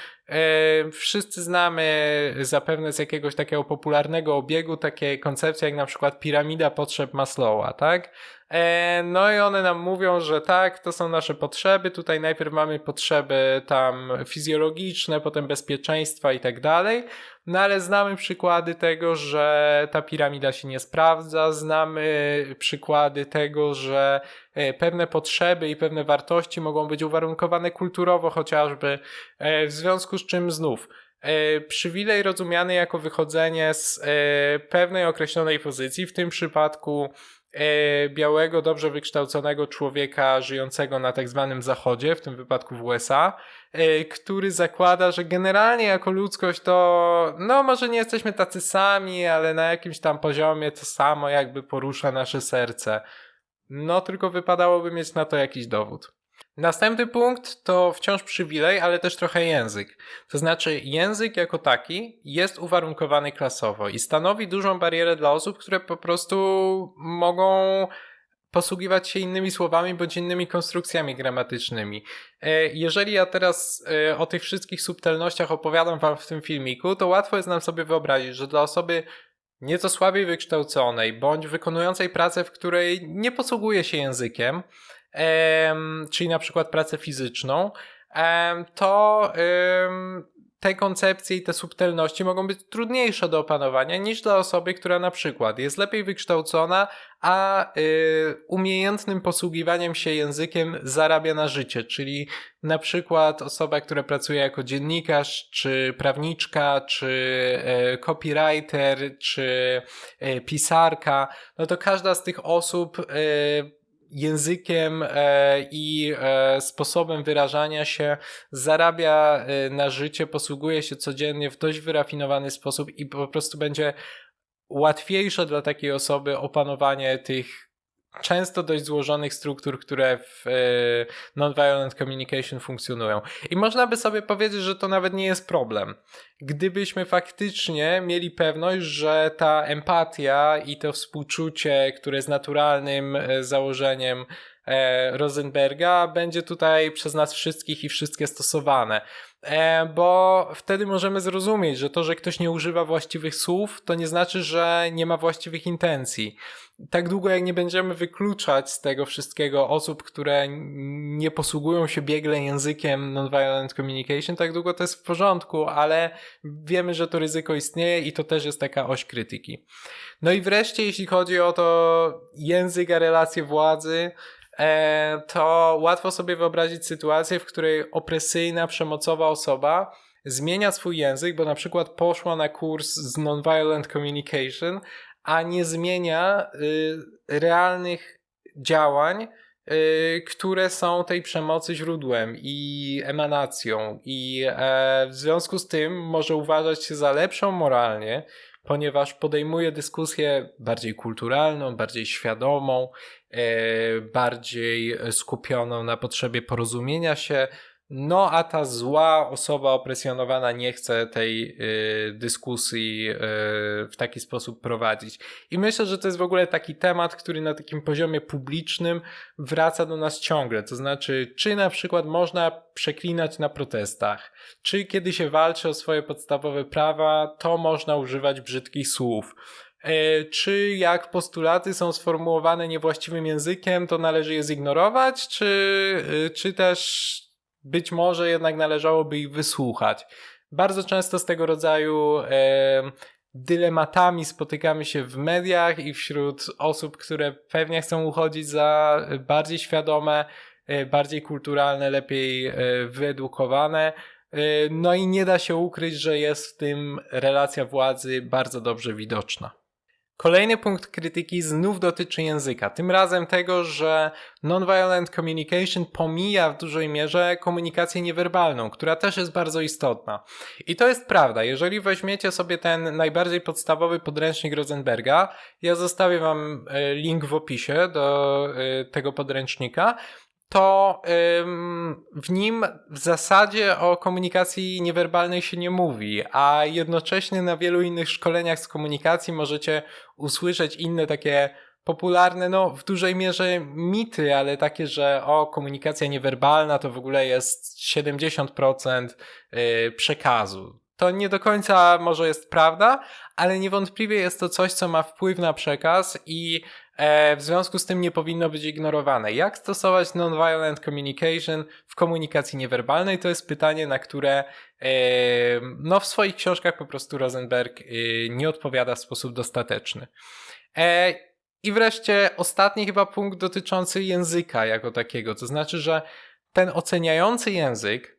wszyscy znamy zapewne z jakiegoś takiego popularnego obiegu takie koncepcje jak na przykład piramida potrzeb Maslowa, tak? E, no i one nam mówią, że tak, to są nasze potrzeby. Tutaj najpierw mamy potrzeby tam fizjologiczne, potem bezpieczeństwa i tak dalej. No ale znamy przykłady tego, że ta piramida się nie sprawdza, znamy przykłady tego, że e, pewne potrzeby i pewne wartości mogą być uwarunkowane kulturowo chociażby, e, w związku z czym znów przywilej rozumiany jako wychodzenie z pewnej określonej pozycji, w tym przypadku E, białego, dobrze wykształconego człowieka żyjącego na tak zwanym zachodzie, w tym wypadku w USA, e, który zakłada, że generalnie jako ludzkość to, no może nie jesteśmy tacy sami, ale na jakimś tam poziomie to samo jakby porusza nasze serce. No tylko wypadałoby mieć na to jakiś dowód. Następny punkt to wciąż przywilej, ale też trochę język. To znaczy, język jako taki jest uwarunkowany klasowo i stanowi dużą barierę dla osób, które po prostu mogą posługiwać się innymi słowami bądź innymi konstrukcjami gramatycznymi. E, jeżeli ja teraz e, o tych wszystkich subtelnościach opowiadam Wam w tym filmiku, to łatwo jest nam sobie wyobrazić, że dla osoby nieco słabiej wykształconej bądź wykonującej pracę, w której nie posługuje się językiem, czyli na przykład pracę fizyczną, to te koncepcje i te subtelności mogą być trudniejsze do opanowania niż dla osoby, która na przykład jest lepiej wykształcona, a y, umiejętnym posługiwaniem się językiem zarabia na życie, czyli na przykład osoba, która pracuje jako dziennikarz, czy prawniczka, czy y, copywriter, czy y, pisarka, no to każda z tych osób językiem e, i e, sposobem wyrażania się zarabia e, na życie, posługuje się codziennie w dość wyrafinowany sposób i po prostu będzie łatwiejsze dla takiej osoby opanowanie tych często dość złożonych struktur, które w e, nonviolent communication funkcjonują. I można by sobie powiedzieć, że to nawet nie jest problem. Gdybyśmy faktycznie mieli pewność, że ta empatia i to współczucie, które jest naturalnym e, założeniem e, Rosenberga, będzie tutaj przez nas wszystkich i wszystkie stosowane. Bo wtedy możemy zrozumieć, że to, że ktoś nie używa właściwych słów, to nie znaczy, że nie ma właściwych intencji tak długo jak nie będziemy wykluczać z tego wszystkiego osób, które nie posługują się biegle językiem nonviolent communication, tak długo to jest w porządku, ale wiemy, że to ryzyko istnieje i to też jest taka oś krytyki. No i wreszcie, jeśli chodzi o to język, a relacje władzy, e, to łatwo sobie wyobrazić sytuację, w której opresyjna, przemocowa osoba zmienia swój język, bo na przykład poszła na kurs z nonviolent communication, a nie zmienia y, realnych działań, y, które są tej przemocy źródłem i emanacją, i e, w związku z tym może uważać się za lepszą moralnie, ponieważ podejmuje dyskusję bardziej kulturalną, bardziej świadomą, e, bardziej skupioną na potrzebie porozumienia się, no, a ta zła osoba opresjonowana nie chce tej y, dyskusji y, w taki sposób prowadzić. I myślę, że to jest w ogóle taki temat, który na takim poziomie publicznym wraca do nas ciągle. To znaczy, czy na przykład można przeklinać na protestach, czy kiedy się walczy o swoje podstawowe prawa, to można używać brzydkich słów e, czy jak postulaty są sformułowane niewłaściwym językiem, to należy je zignorować, czy, y, czy też być może jednak należałoby ich wysłuchać. Bardzo często z tego rodzaju e, dylematami spotykamy się w mediach i wśród osób, które pewnie chcą uchodzić za bardziej świadome, e, bardziej kulturalne, lepiej e, wyedukowane. E, no i nie da się ukryć, że jest w tym relacja władzy bardzo dobrze widoczna. Kolejny punkt krytyki znów dotyczy języka. Tym razem tego, że nonviolent communication pomija w dużej mierze komunikację niewerbalną, która też jest bardzo istotna. I to jest prawda. Jeżeli weźmiecie sobie ten najbardziej podstawowy podręcznik Rosenberga, ja zostawię wam e, link w opisie do e, tego podręcznika, to w nim w zasadzie o komunikacji niewerbalnej się nie mówi, a jednocześnie na wielu innych szkoleniach z komunikacji możecie usłyszeć inne takie popularne, no w dużej mierze mity, ale takie, że o, komunikacja niewerbalna to w ogóle jest 70% y, przekazu. To nie do końca może jest prawda, ale niewątpliwie jest to coś, co ma wpływ na przekaz i w związku z tym nie powinno być ignorowane. Jak stosować nonviolent communication w komunikacji niewerbalnej? To jest pytanie, na które e, no, w swoich książkach po prostu Rosenberg e, nie odpowiada w sposób dostateczny. I wreszcie ostatni chyba punkt dotyczący języka jako takiego. To znaczy, że ten oceniający język,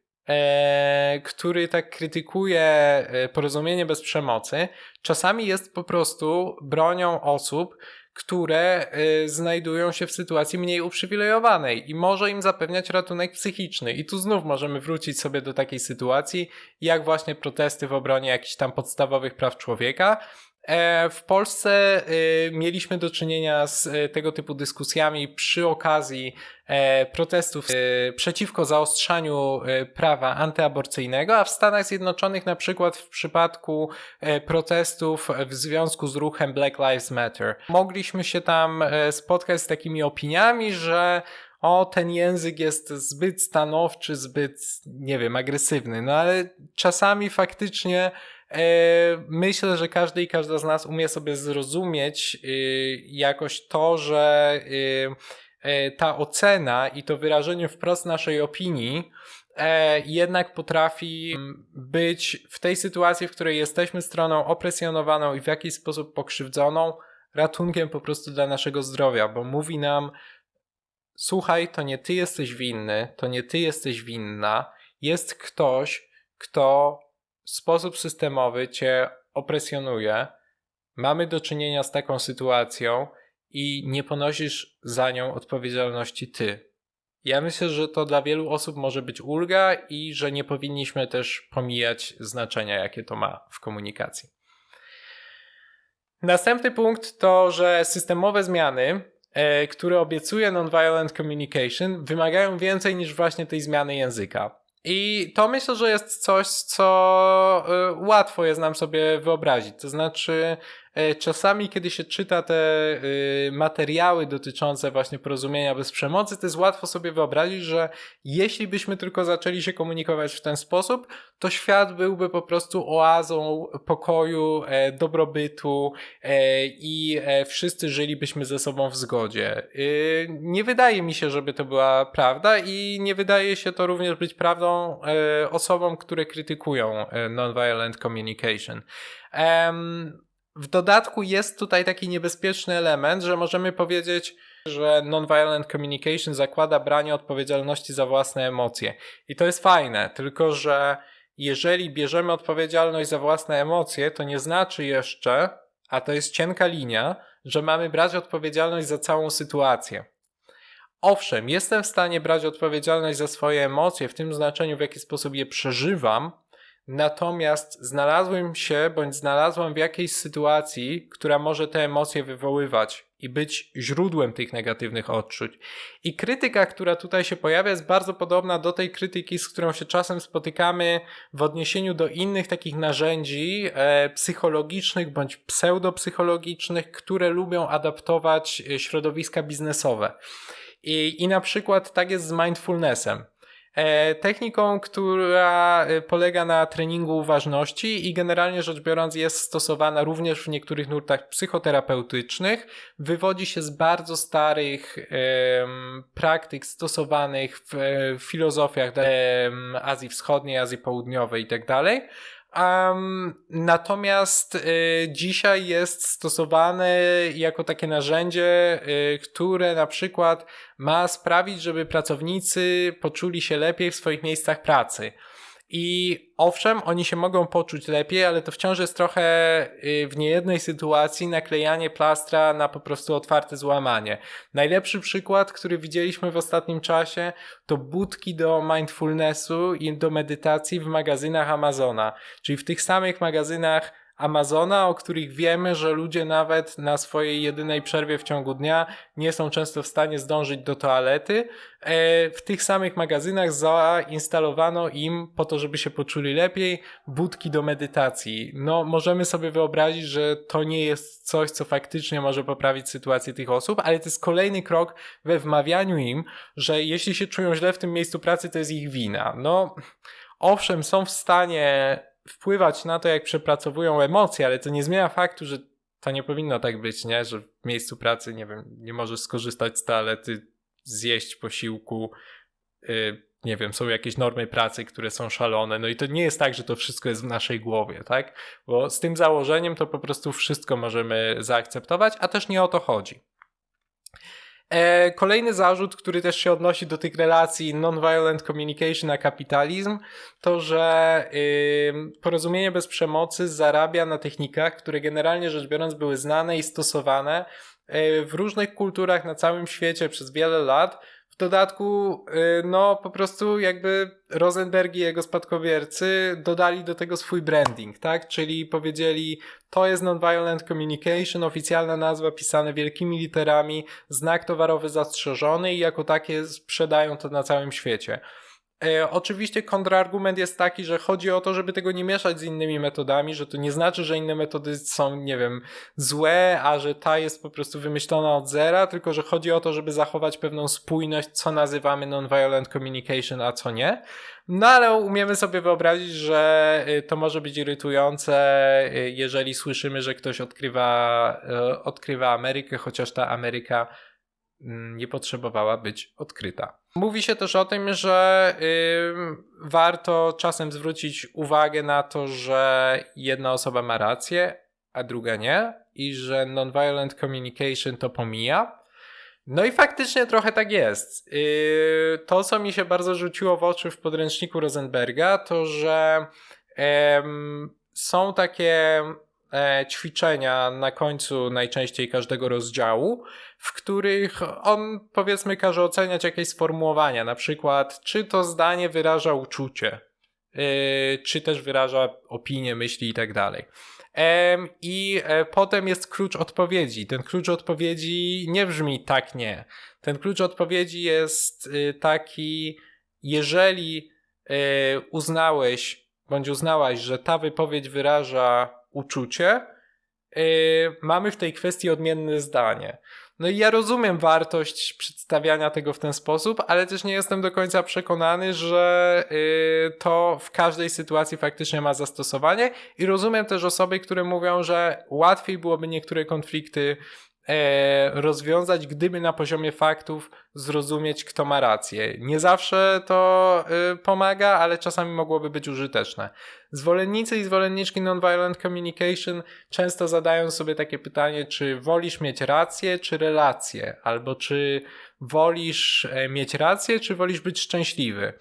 który tak krytykuje porozumienie bez przemocy, czasami jest po prostu bronią osób, które y, znajdują się w sytuacji mniej uprzywilejowanej i może im zapewniać ratunek psychiczny. I tu znów możemy wrócić sobie do takiej sytuacji, jak właśnie protesty w obronie jakichś tam podstawowych praw człowieka, w Polsce y, mieliśmy do czynienia z y, tego typu dyskusjami przy okazji e, protestów y, przeciwko zaostrzaniu prawa antyaborcyjnego, a w Stanach Zjednoczonych na przykład w przypadku e, protestów w związku z ruchem Black Lives Matter. Mogliśmy się tam spotkać z takimi opiniami, że o, ten język jest zbyt stanowczy, zbyt, nie wiem, agresywny. No ale czasami faktycznie E, myślę, że każdy i każda z nas umie sobie zrozumieć y, jakoś to, że y, e, ta ocena i to wyrażenie wprost naszej opinii e, jednak potrafi być w tej sytuacji, w której jesteśmy stroną opresjonowaną i w jakiś sposób pokrzywdzoną, ratunkiem po prostu dla naszego zdrowia, bo mówi nam: Słuchaj, to nie ty jesteś winny, to nie ty jesteś winna, jest ktoś, kto sposób systemowy cię opresjonuje, mamy do czynienia z taką sytuacją i nie ponosisz za nią odpowiedzialności ty. Ja myślę, że to dla wielu osób może być ulga i że nie powinniśmy też pomijać znaczenia, jakie to ma w komunikacji. Następny punkt to, że systemowe zmiany, które obiecuje Nonviolent Communication, wymagają więcej niż właśnie tej zmiany języka. I to myślę, że jest coś, co y, łatwo jest nam sobie wyobrazić. To znaczy, E, czasami, kiedy się czyta te y, materiały dotyczące właśnie porozumienia bez przemocy, to jest łatwo sobie wyobrazić, że jeśli byśmy tylko zaczęli się komunikować w ten sposób, to świat byłby po prostu oazą pokoju, e, dobrobytu e, i wszyscy żylibyśmy ze sobą w zgodzie. Nie wydaje mi się, żeby to była prawda i nie wydaje się to również być prawdą osobom, które krytykują nonviolent communication. W dodatku jest tutaj taki niebezpieczny element, że możemy powiedzieć, że nonviolent communication zakłada branie odpowiedzialności za własne emocje. I to jest fajne, tylko że jeżeli bierzemy odpowiedzialność za własne emocje, to nie znaczy jeszcze, a to jest cienka linia, że mamy brać odpowiedzialność za całą sytuację. Owszem, jestem w stanie brać odpowiedzialność za swoje emocje w tym znaczeniu, w jaki sposób je przeżywam, natomiast znalazłem się bądź znalazłam w jakiejś sytuacji, która może te emocje wywoływać i być źródłem tych negatywnych odczuć. I krytyka, która tutaj się pojawia, jest bardzo podobna do tej krytyki, z którą się czasem spotykamy w odniesieniu do innych takich narzędzi e, psychologicznych bądź pseudopsychologicznych, które lubią adaptować e, środowiska biznesowe. I, I na przykład tak jest z mindfulnessem. E, techniką, która e, polega na treningu uważności i generalnie rzecz biorąc jest stosowana również w niektórych nurtach psychoterapeutycznych. Wywodzi się z bardzo starych praktyk stosowanych w, w filozofiach Azji Wschodniej, Azji Południowej itd. Um, natomiast y, dzisiaj jest stosowane jako takie narzędzie, y, które na przykład ma sprawić, żeby pracownicy poczuli się lepiej w swoich miejscach pracy. I owszem, oni się mogą poczuć lepiej, ale to wciąż jest trochę y, w niejednej sytuacji naklejanie plastra na po prostu otwarte złamanie. Najlepszy przykład, który widzieliśmy w ostatnim czasie, to budki do mindfulnessu i do medytacji w magazynach Amazona. Czyli w tych samych magazynach Amazona, o których wiemy, że ludzie nawet na swojej jedynej przerwie w ciągu dnia nie są często w stanie zdążyć do toalety. E, w tych samych magazynach zainstalowano im, po to, żeby się poczuli lepiej, budki do medytacji. No, możemy sobie wyobrazić, że to nie jest coś, co faktycznie może poprawić sytuację tych osób, ale to jest kolejny krok we wmawianiu im, że jeśli się czują źle w tym miejscu pracy, to jest ich wina. No, owszem, są w stanie wpływać na to, jak przepracowują emocje, ale to nie zmienia faktu, że to nie powinno tak być, nie? Że w miejscu pracy, nie wiem, nie możesz skorzystać z toalety, zjeść posiłku, yy, nie wiem, są jakieś normy pracy, które są szalone, no i to nie jest tak, że to wszystko jest w naszej głowie, tak? Bo z tym założeniem to po prostu wszystko możemy zaakceptować, a też nie o to chodzi. E, kolejny zarzut, który też się odnosi do tych relacji non-violent communication a kapitalizm, to że porozumienie bez przemocy zarabia na technikach, które generalnie rzecz biorąc były znane i stosowane e, w różnych kulturach na całym świecie przez wiele lat w dodatku, y, no po prostu jakby Rosenberg i jego spadkobiercy dodali do tego swój branding, tak? Czyli powiedzieli, to jest nonviolent communication, oficjalna nazwa pisane wielkimi literami, znak towarowy zastrzeżony i jako takie sprzedają to na całym świecie. E, oczywiście kontrargument jest taki, że chodzi o to, żeby tego nie mieszać z innymi metodami, że to nie znaczy, że inne metody są, nie wiem, złe, a że ta jest po prostu wymyślona od zera, tylko że chodzi o to, żeby zachować pewną spójność, co nazywamy non-violent communication, a co nie. No ale umiemy sobie wyobrazić, że y, to może być irytujące, y, jeżeli słyszymy, że ktoś odkrywa, y, odkrywa Amerykę, chociaż ta Ameryka nie potrzebowała być odkryta. Mówi się też o tym, że warto czasem zwrócić uwagę na to, że jedna osoba ma rację, a druga nie, i że nonviolent communication to pomija. No i faktycznie trochę tak jest. Yy, to, co mi się bardzo rzuciło w oczy w podręczniku Rosenberga, to że są takie ćwiczenia na końcu najczęściej każdego rozdziału, w których on powiedzmy każe oceniać jakieś sformułowania, na przykład czy to zdanie wyraża uczucie, e, czy też wyraża opinię, myśli i tak dalej. I e, potem jest klucz odpowiedzi. Ten klucz odpowiedzi nie brzmi tak, nie. Ten klucz odpowiedzi jest taki, jeżeli uznałeś bądź uznałaś, że ta wypowiedź wyraża uczucie, yy, mamy w tej kwestii odmienne zdanie. No i ja rozumiem wartość przedstawiania tego w ten sposób, ale też nie jestem do końca przekonany, że yy, to w każdej sytuacji faktycznie ma zastosowanie i rozumiem też osoby, które mówią, że łatwiej byłoby niektóre konflikty rozwiązać, gdyby na poziomie faktów zrozumieć, kto ma rację. Nie zawsze to e, pomaga, ale czasami mogłoby być użyteczne. Zwolennicy i zwolenniczki nonviolent communication często zadają sobie takie pytanie, czy wolisz mieć rację, czy relację, albo czy wolisz e, mieć rację, czy wolisz być szczęśliwy.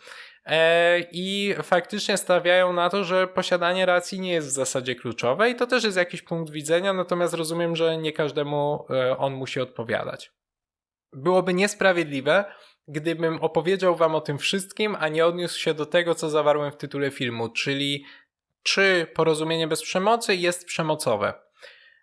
E, I faktycznie stawiają na to, że posiadanie racji nie jest w zasadzie kluczowe, i to też jest jakiś punkt widzenia, natomiast rozumiem, że nie każdemu e, on musi odpowiadać. Byłoby niesprawiedliwe, gdybym opowiedział Wam o tym wszystkim, a nie odniósł się do tego, co zawarłem w tytule filmu, czyli czy porozumienie bez przemocy jest przemocowe.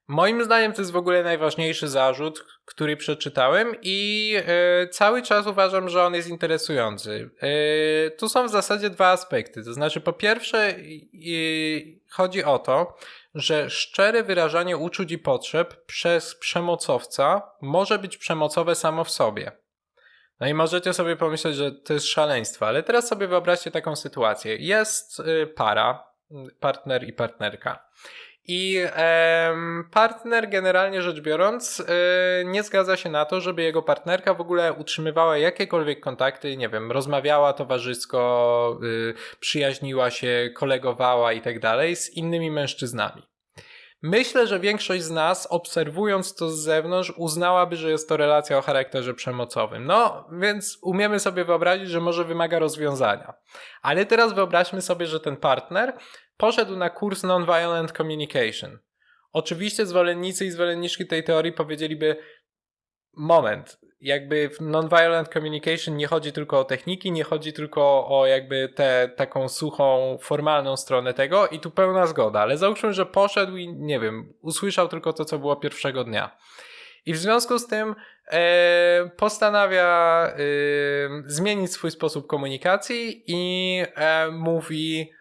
Moim zdaniem to jest w ogóle najważniejszy zarzut, który przeczytałem i e, cały czas uważam, że on jest interesujący. E, tu są w zasadzie dwa aspekty. To znaczy, po pierwsze, chodzi o to, że szczere wyrażanie uczuć i potrzeb przez przemocowca może być przemocowe samo w sobie. No i możecie sobie pomyśleć, że to jest szaleństwo, ale teraz sobie wyobraźcie taką sytuację. Jest e, para, partner i partnerka. I partner, generalnie rzecz biorąc, y, nie zgadza się na to, żeby jego partnerka w ogóle utrzymywała jakiekolwiek kontakty, nie wiem, rozmawiała towarzysko, y, przyjaźniła się, kolegowała i tak dalej z innymi mężczyznami. Myślę, że większość z nas, obserwując to z zewnątrz, uznałaby, że jest to relacja o charakterze przemocowym. No, więc umiemy sobie wyobrazić, że może wymaga rozwiązania. Ale teraz wyobraźmy sobie, że ten partner poszedł na kurs Nonviolent Communication. Oczywiście zwolennicy i zwolenniczki tej teorii powiedzieliby: Moment, jakby w nonviolent communication nie chodzi tylko o techniki, nie chodzi tylko o jakby tę taką suchą, formalną stronę tego i tu pełna zgoda, ale załóżmy, że poszedł i nie wiem, usłyszał tylko to, co było pierwszego dnia. I w związku z tym e, postanawia e, zmienić swój sposób komunikacji i e, mówi: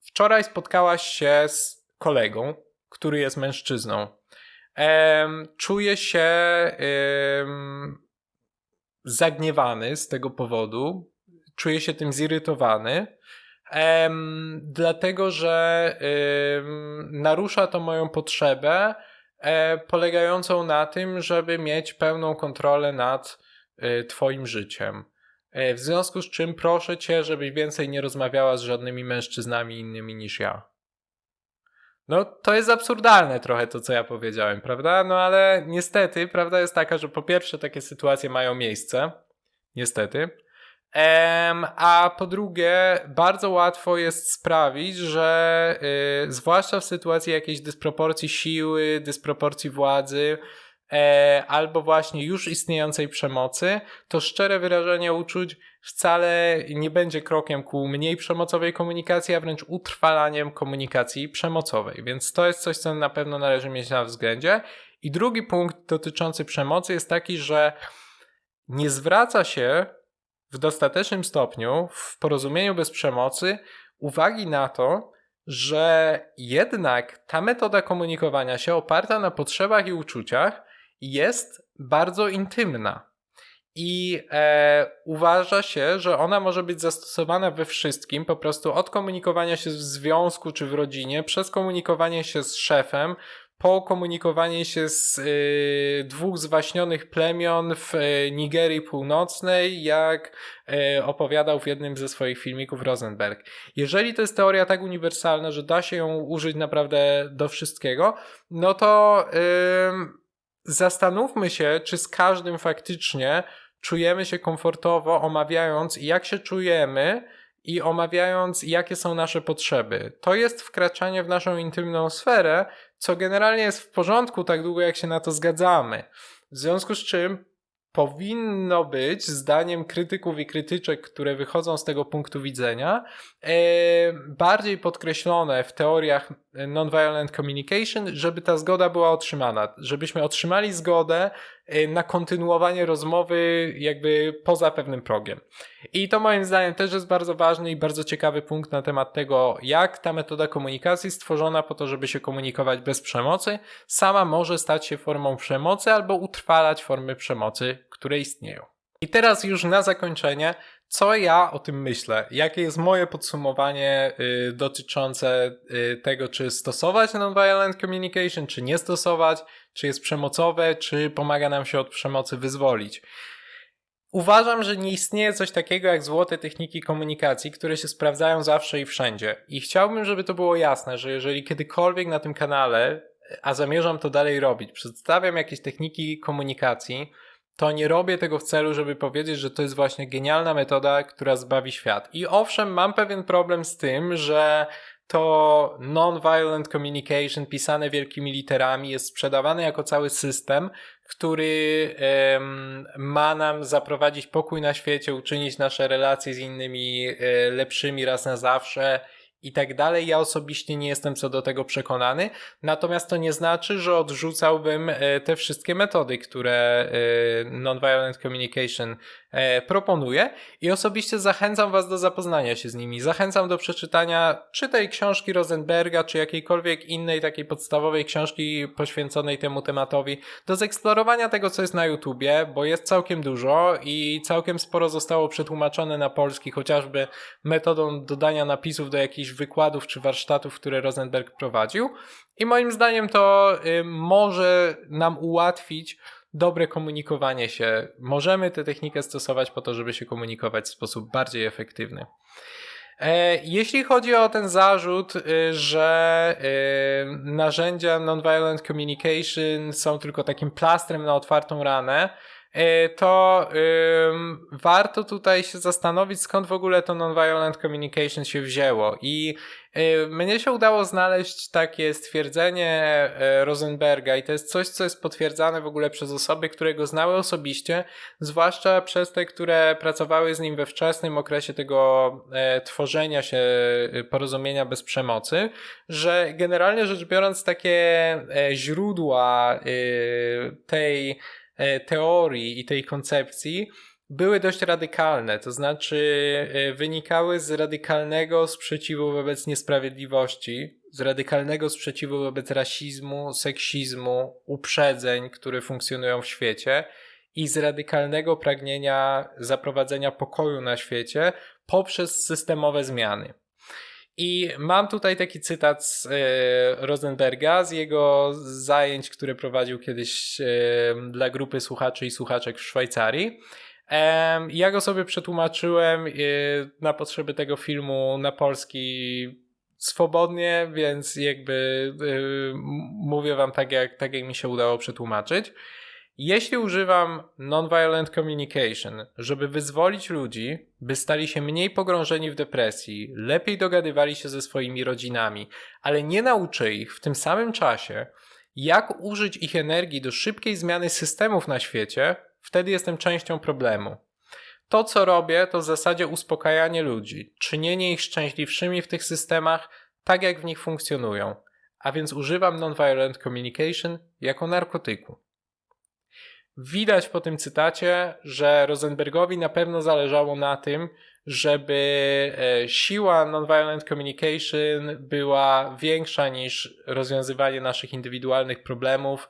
Wczoraj spotkałaś się z kolegą, który jest mężczyzną. Czuję się zagniewany z tego powodu. Czuję się tym zirytowany. Dlatego, że narusza to moją potrzebę e, polegającą na tym, żeby mieć pełną kontrolę nad e, Twoim życiem. E, w związku z czym proszę cię, żebyś więcej nie rozmawiała z żadnymi mężczyznami innymi niż ja. No, to jest absurdalne trochę to, co ja powiedziałem, prawda? No ale niestety, prawda jest taka, że po pierwsze takie sytuacje mają miejsce. Niestety. A po drugie, bardzo łatwo jest sprawić, że yy, zwłaszcza w sytuacji jakiejś dysproporcji siły, dysproporcji władzy, albo właśnie już istniejącej przemocy, to szczere wyrażenie uczuć wcale nie będzie krokiem ku mniej przemocowej komunikacji, a wręcz utrwalaniem komunikacji przemocowej. Więc to jest coś, co na pewno należy mieć na względzie. I drugi punkt dotyczący przemocy jest taki, że nie zwraca się w dostatecznym stopniu w porozumieniu bez przemocy uwagi na to, że jednak ta metoda komunikowania się oparta na potrzebach i uczuciach jest bardzo intymna. I e, uważa się, że ona może być zastosowana we wszystkim, po prostu od komunikowania się w związku czy w rodzinie, przez komunikowanie się z szefem, po komunikowanie się z y, dwóch zwaśnionych plemion w y, Nigerii Północnej, jak y, opowiadał w jednym ze swoich filmików Rosenberg. Jeżeli to jest teoria tak uniwersalna, że da się ją użyć naprawdę do wszystkiego, no to zastanówmy się, czy z każdym faktycznie czujemy się komfortowo, omawiając, jak się czujemy i omawiając, jakie są nasze potrzeby. To jest wkraczanie w naszą intymną sferę, co generalnie jest w porządku, tak długo jak się na to zgadzamy. W związku z czym powinno być, zdaniem krytyków i krytyczek, które wychodzą z tego punktu widzenia, e, bardziej podkreślone w teoriach nonviolent communication, żeby ta zgoda była otrzymana, żebyśmy otrzymali zgodę e, na kontynuowanie rozmowy jakby poza pewnym progiem. I to moim zdaniem też jest bardzo ważny i bardzo ciekawy punkt na temat tego, jak ta metoda komunikacji stworzona po to, żeby się komunikować bez przemocy, sama może stać się formą przemocy albo utrwalać formy przemocy które istnieją. I teraz już na zakończenie, co ja o tym myślę? Jakie jest moje podsumowanie y, dotyczące y, tego, czy stosować nonviolent communication, czy nie stosować, czy jest przemocowe, czy pomaga nam się od przemocy wyzwolić? Uważam, że nie istnieje coś takiego jak złote techniki komunikacji, które się sprawdzają zawsze i wszędzie. I chciałbym, żeby to było jasne, że jeżeli kiedykolwiek na tym kanale, a zamierzam to dalej robić, przedstawiam jakieś techniki komunikacji, to nie robię tego w celu, żeby powiedzieć, że to jest właśnie genialna metoda, która zbawi świat. I owszem, mam pewien problem z tym, że to non-violent communication pisane wielkimi literami jest sprzedawane jako cały system, który ma nam zaprowadzić pokój na świecie, uczynić nasze relacje z innymi e, lepszymi raz na zawsze i tak dalej. Ja osobiście nie jestem co do tego przekonany, natomiast to nie znaczy, że odrzucałbym e, te wszystkie metody, które e, Nonviolent Communication e, proponuje i osobiście zachęcam Was do zapoznania się z nimi. Zachęcam do przeczytania czy tej książki Rosenberga, czy jakiejkolwiek innej takiej podstawowej książki poświęconej temu tematowi, do zeksplorowania tego, co jest na YouTubie, bo jest całkiem dużo i całkiem sporo zostało przetłumaczone na polski, chociażby metodą dodania napisów do jakichś wykładów czy warsztatów, które Rosenberg prowadził. I moim zdaniem to y, może nam ułatwić dobre komunikowanie się. Możemy tę technikę stosować po to, żeby się komunikować w sposób bardziej efektywny. E, jeśli chodzi o ten zarzut, y, że y, narzędzia nonviolent communication są tylko takim plastrem na otwartą ranę, to ym, warto tutaj się zastanowić, skąd w ogóle to nonviolent communication się wzięło. I y, mnie się udało znaleźć takie stwierdzenie y, Rosenberga, i to jest coś, co jest potwierdzane w ogóle przez osoby, które go znały osobiście, zwłaszcza przez te, które pracowały z nim we wczesnym okresie tego y, tworzenia się porozumienia bez przemocy, że generalnie rzecz biorąc, takie źródła tej E, teorii i tej koncepcji były dość radykalne, to znaczy e, wynikały z radykalnego sprzeciwu wobec niesprawiedliwości, z radykalnego sprzeciwu wobec rasizmu, seksizmu, uprzedzeń, które funkcjonują w świecie i z radykalnego pragnienia zaprowadzenia pokoju na świecie poprzez systemowe zmiany. I mam tutaj taki cytat z e, Rosenberga, z jego zajęć, które prowadził kiedyś e, dla grupy słuchaczy i słuchaczek w Szwajcarii. Ja go sobie przetłumaczyłem e, na potrzeby tego filmu na polski swobodnie, więc jakby mówię wam tak jak, tak, jak mi się udało przetłumaczyć. Jeśli używam nonviolent communication, żeby wyzwolić ludzi, by stali się mniej pogrążeni w depresji, lepiej dogadywali się ze swoimi rodzinami, ale nie nauczę ich w tym samym czasie, jak użyć ich energii do szybkiej zmiany systemów na świecie, wtedy jestem częścią problemu. To, co robię, to w zasadzie uspokajanie ludzi, czynienie ich szczęśliwszymi w tych systemach, tak jak w nich funkcjonują. A więc używam nonviolent communication jako narkotyku. Widać po tym cytacie, że Rosenbergowi na pewno zależało na tym, żeby e, siła nonviolent communication była większa niż rozwiązywanie naszych indywidualnych problemów.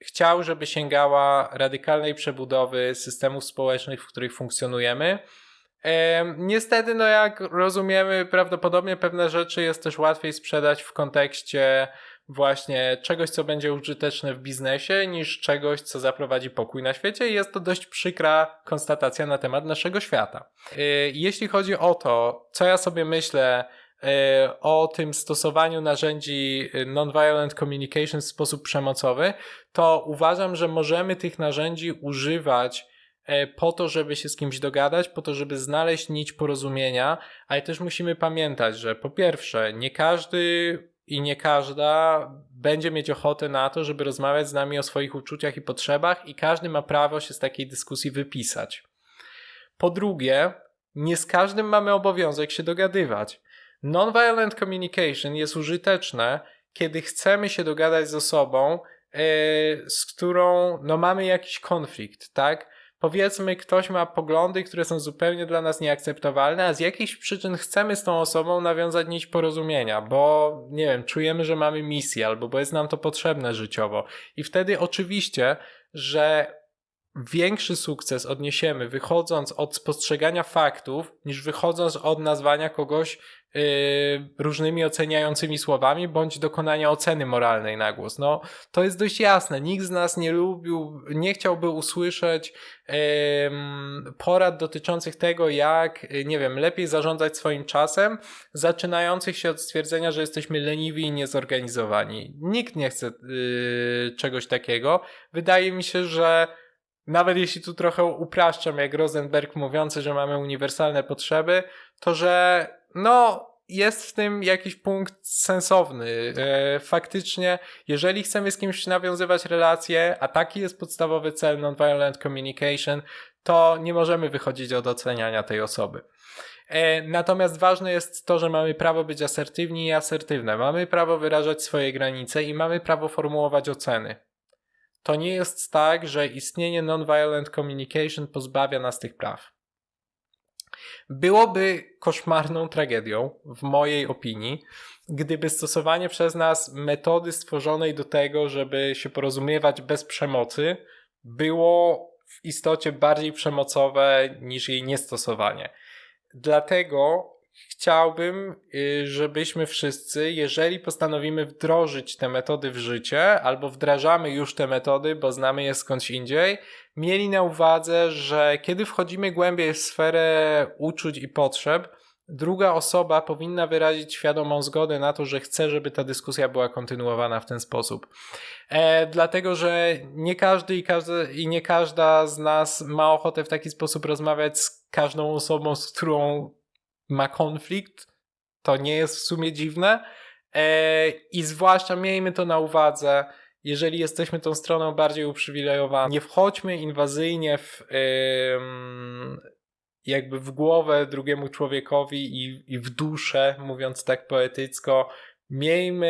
Chciał, żeby sięgała radykalnej przebudowy systemów społecznych, w których funkcjonujemy. Niestety, no jak rozumiemy, prawdopodobnie pewne rzeczy jest też łatwiej sprzedać w kontekście właśnie czegoś, co będzie użyteczne w biznesie, niż czegoś, co zaprowadzi pokój na świecie. I jest to dość przykra konstatacja na temat naszego świata. Y, jeśli chodzi o to, co ja sobie myślę y, o tym stosowaniu narzędzi y, nonviolent communication w sposób przemocowy, to uważam, że możemy tych narzędzi używać po to, żeby się z kimś dogadać, po to, żeby znaleźć nić porozumienia, ale też musimy pamiętać, że po pierwsze, nie każdy i nie każda będzie mieć ochotę na to, żeby rozmawiać z nami o swoich uczuciach i potrzebach, i każdy ma prawo się z takiej dyskusji wypisać. Po drugie, nie z każdym mamy obowiązek się dogadywać. Nonviolent communication jest użyteczne, kiedy chcemy się dogadać z osobą, yy, z którą no, mamy jakiś konflikt, tak? Powiedzmy, ktoś ma poglądy, które są zupełnie dla nas nieakceptowalne, a z jakichś przyczyn chcemy z tą osobą nawiązać nić porozumienia, bo nie wiem, czujemy, że mamy misję, albo bo jest nam to potrzebne życiowo. I wtedy oczywiście, że większy sukces odniesiemy wychodząc od spostrzegania faktów, niż wychodząc od nazwania kogoś różnymi oceniającymi słowami, bądź dokonania oceny moralnej na głos. No, to jest dość jasne. Nikt z nas nie lubił, nie chciałby usłyszeć porad dotyczących tego, jak, nie wiem, lepiej zarządzać swoim czasem, zaczynających się od stwierdzenia, że jesteśmy leniwi i niezorganizowani. Nikt nie chce yy, czegoś takiego. Wydaje mi się, że nawet jeśli tu trochę upraszczam, jak Rosenberg mówiący, że mamy uniwersalne potrzeby, to że no jest w tym jakiś punkt sensowny. E, faktycznie, jeżeli chcemy z kimś nawiązywać relacje, a taki jest podstawowy cel nonviolent communication, to nie możemy wychodzić od oceniania tej osoby. E, natomiast ważne jest to, że mamy prawo być asertywni i asertywne. Mamy prawo wyrażać swoje granice i mamy prawo formułować oceny to nie jest tak, że istnienie nonviolent communication pozbawia nas tych praw. Byłoby koszmarną tragedią, w mojej opinii, gdyby stosowanie przez nas metody stworzonej do tego, żeby się porozumiewać bez przemocy, było w istocie bardziej przemocowe niż jej niestosowanie. Dlatego chciałbym, y, żebyśmy wszyscy, jeżeli postanowimy wdrożyć te metody w życie, albo wdrażamy już te metody, bo znamy je skądś indziej, mieli na uwadze, że kiedy wchodzimy głębiej w sferę uczuć i potrzeb, druga osoba powinna wyrazić świadomą zgodę na to, że chce, żeby ta dyskusja była kontynuowana w ten sposób. E, dlatego, że nie każdy i, każdy i nie każda z nas ma ochotę w taki sposób rozmawiać z każdą osobą, z którą ma konflikt, to nie jest w sumie dziwne. E, I zwłaszcza miejmy to na uwadze, jeżeli jesteśmy tą stroną bardziej uprzywilejowaną, nie wchodźmy inwazyjnie w jakby w głowę drugiemu człowiekowi i, i w duszę, mówiąc tak poetycko. Miejmy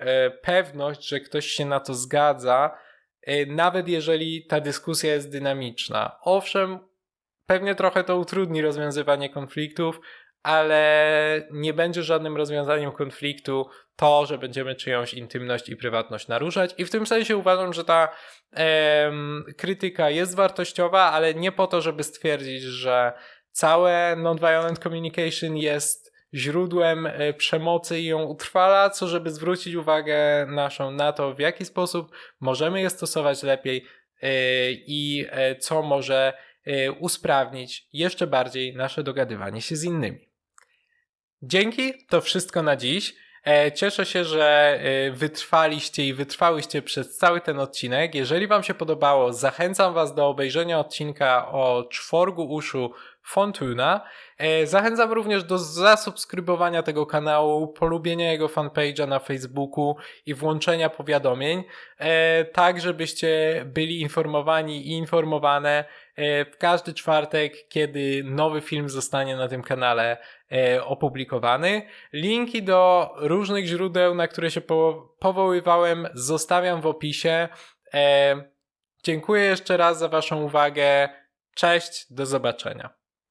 e, pewność, że ktoś się na to zgadza, e, nawet jeżeli ta dyskusja jest dynamiczna. Owszem, pewnie trochę to utrudni rozwiązywanie konfliktów, ale nie będzie żadnym rozwiązaniem konfliktu to, że będziemy czyjąś intymność i prywatność naruszać. I w tym sensie uważam, że ta em, krytyka jest wartościowa, ale nie po to, żeby stwierdzić, że całe nonviolent communication jest źródłem e, przemocy i ją utrwala, co żeby zwrócić uwagę naszą na to, w jaki sposób możemy je stosować lepiej e, i e, co może usprawnić jeszcze bardziej nasze dogadywanie się z innymi. Dzięki, to wszystko na dziś. E, cieszę się, że e, wytrwaliście i wytrwałyście przez cały ten odcinek. Jeżeli Wam się podobało, zachęcam Was do obejrzenia odcinka o czworgu uszu Fontuna. E, zachęcam również do zasubskrybowania tego kanału, polubienia jego fanpage'a na Facebooku i włączenia powiadomień, tak żebyście byli informowani i informowane w każdy czwartek, kiedy nowy film zostanie na tym kanale opublikowany. Linki do różnych źródeł, na które się powoływałem, zostawiam w opisie. E, dziękuję jeszcze raz za Waszą uwagę. Cześć, do zobaczenia.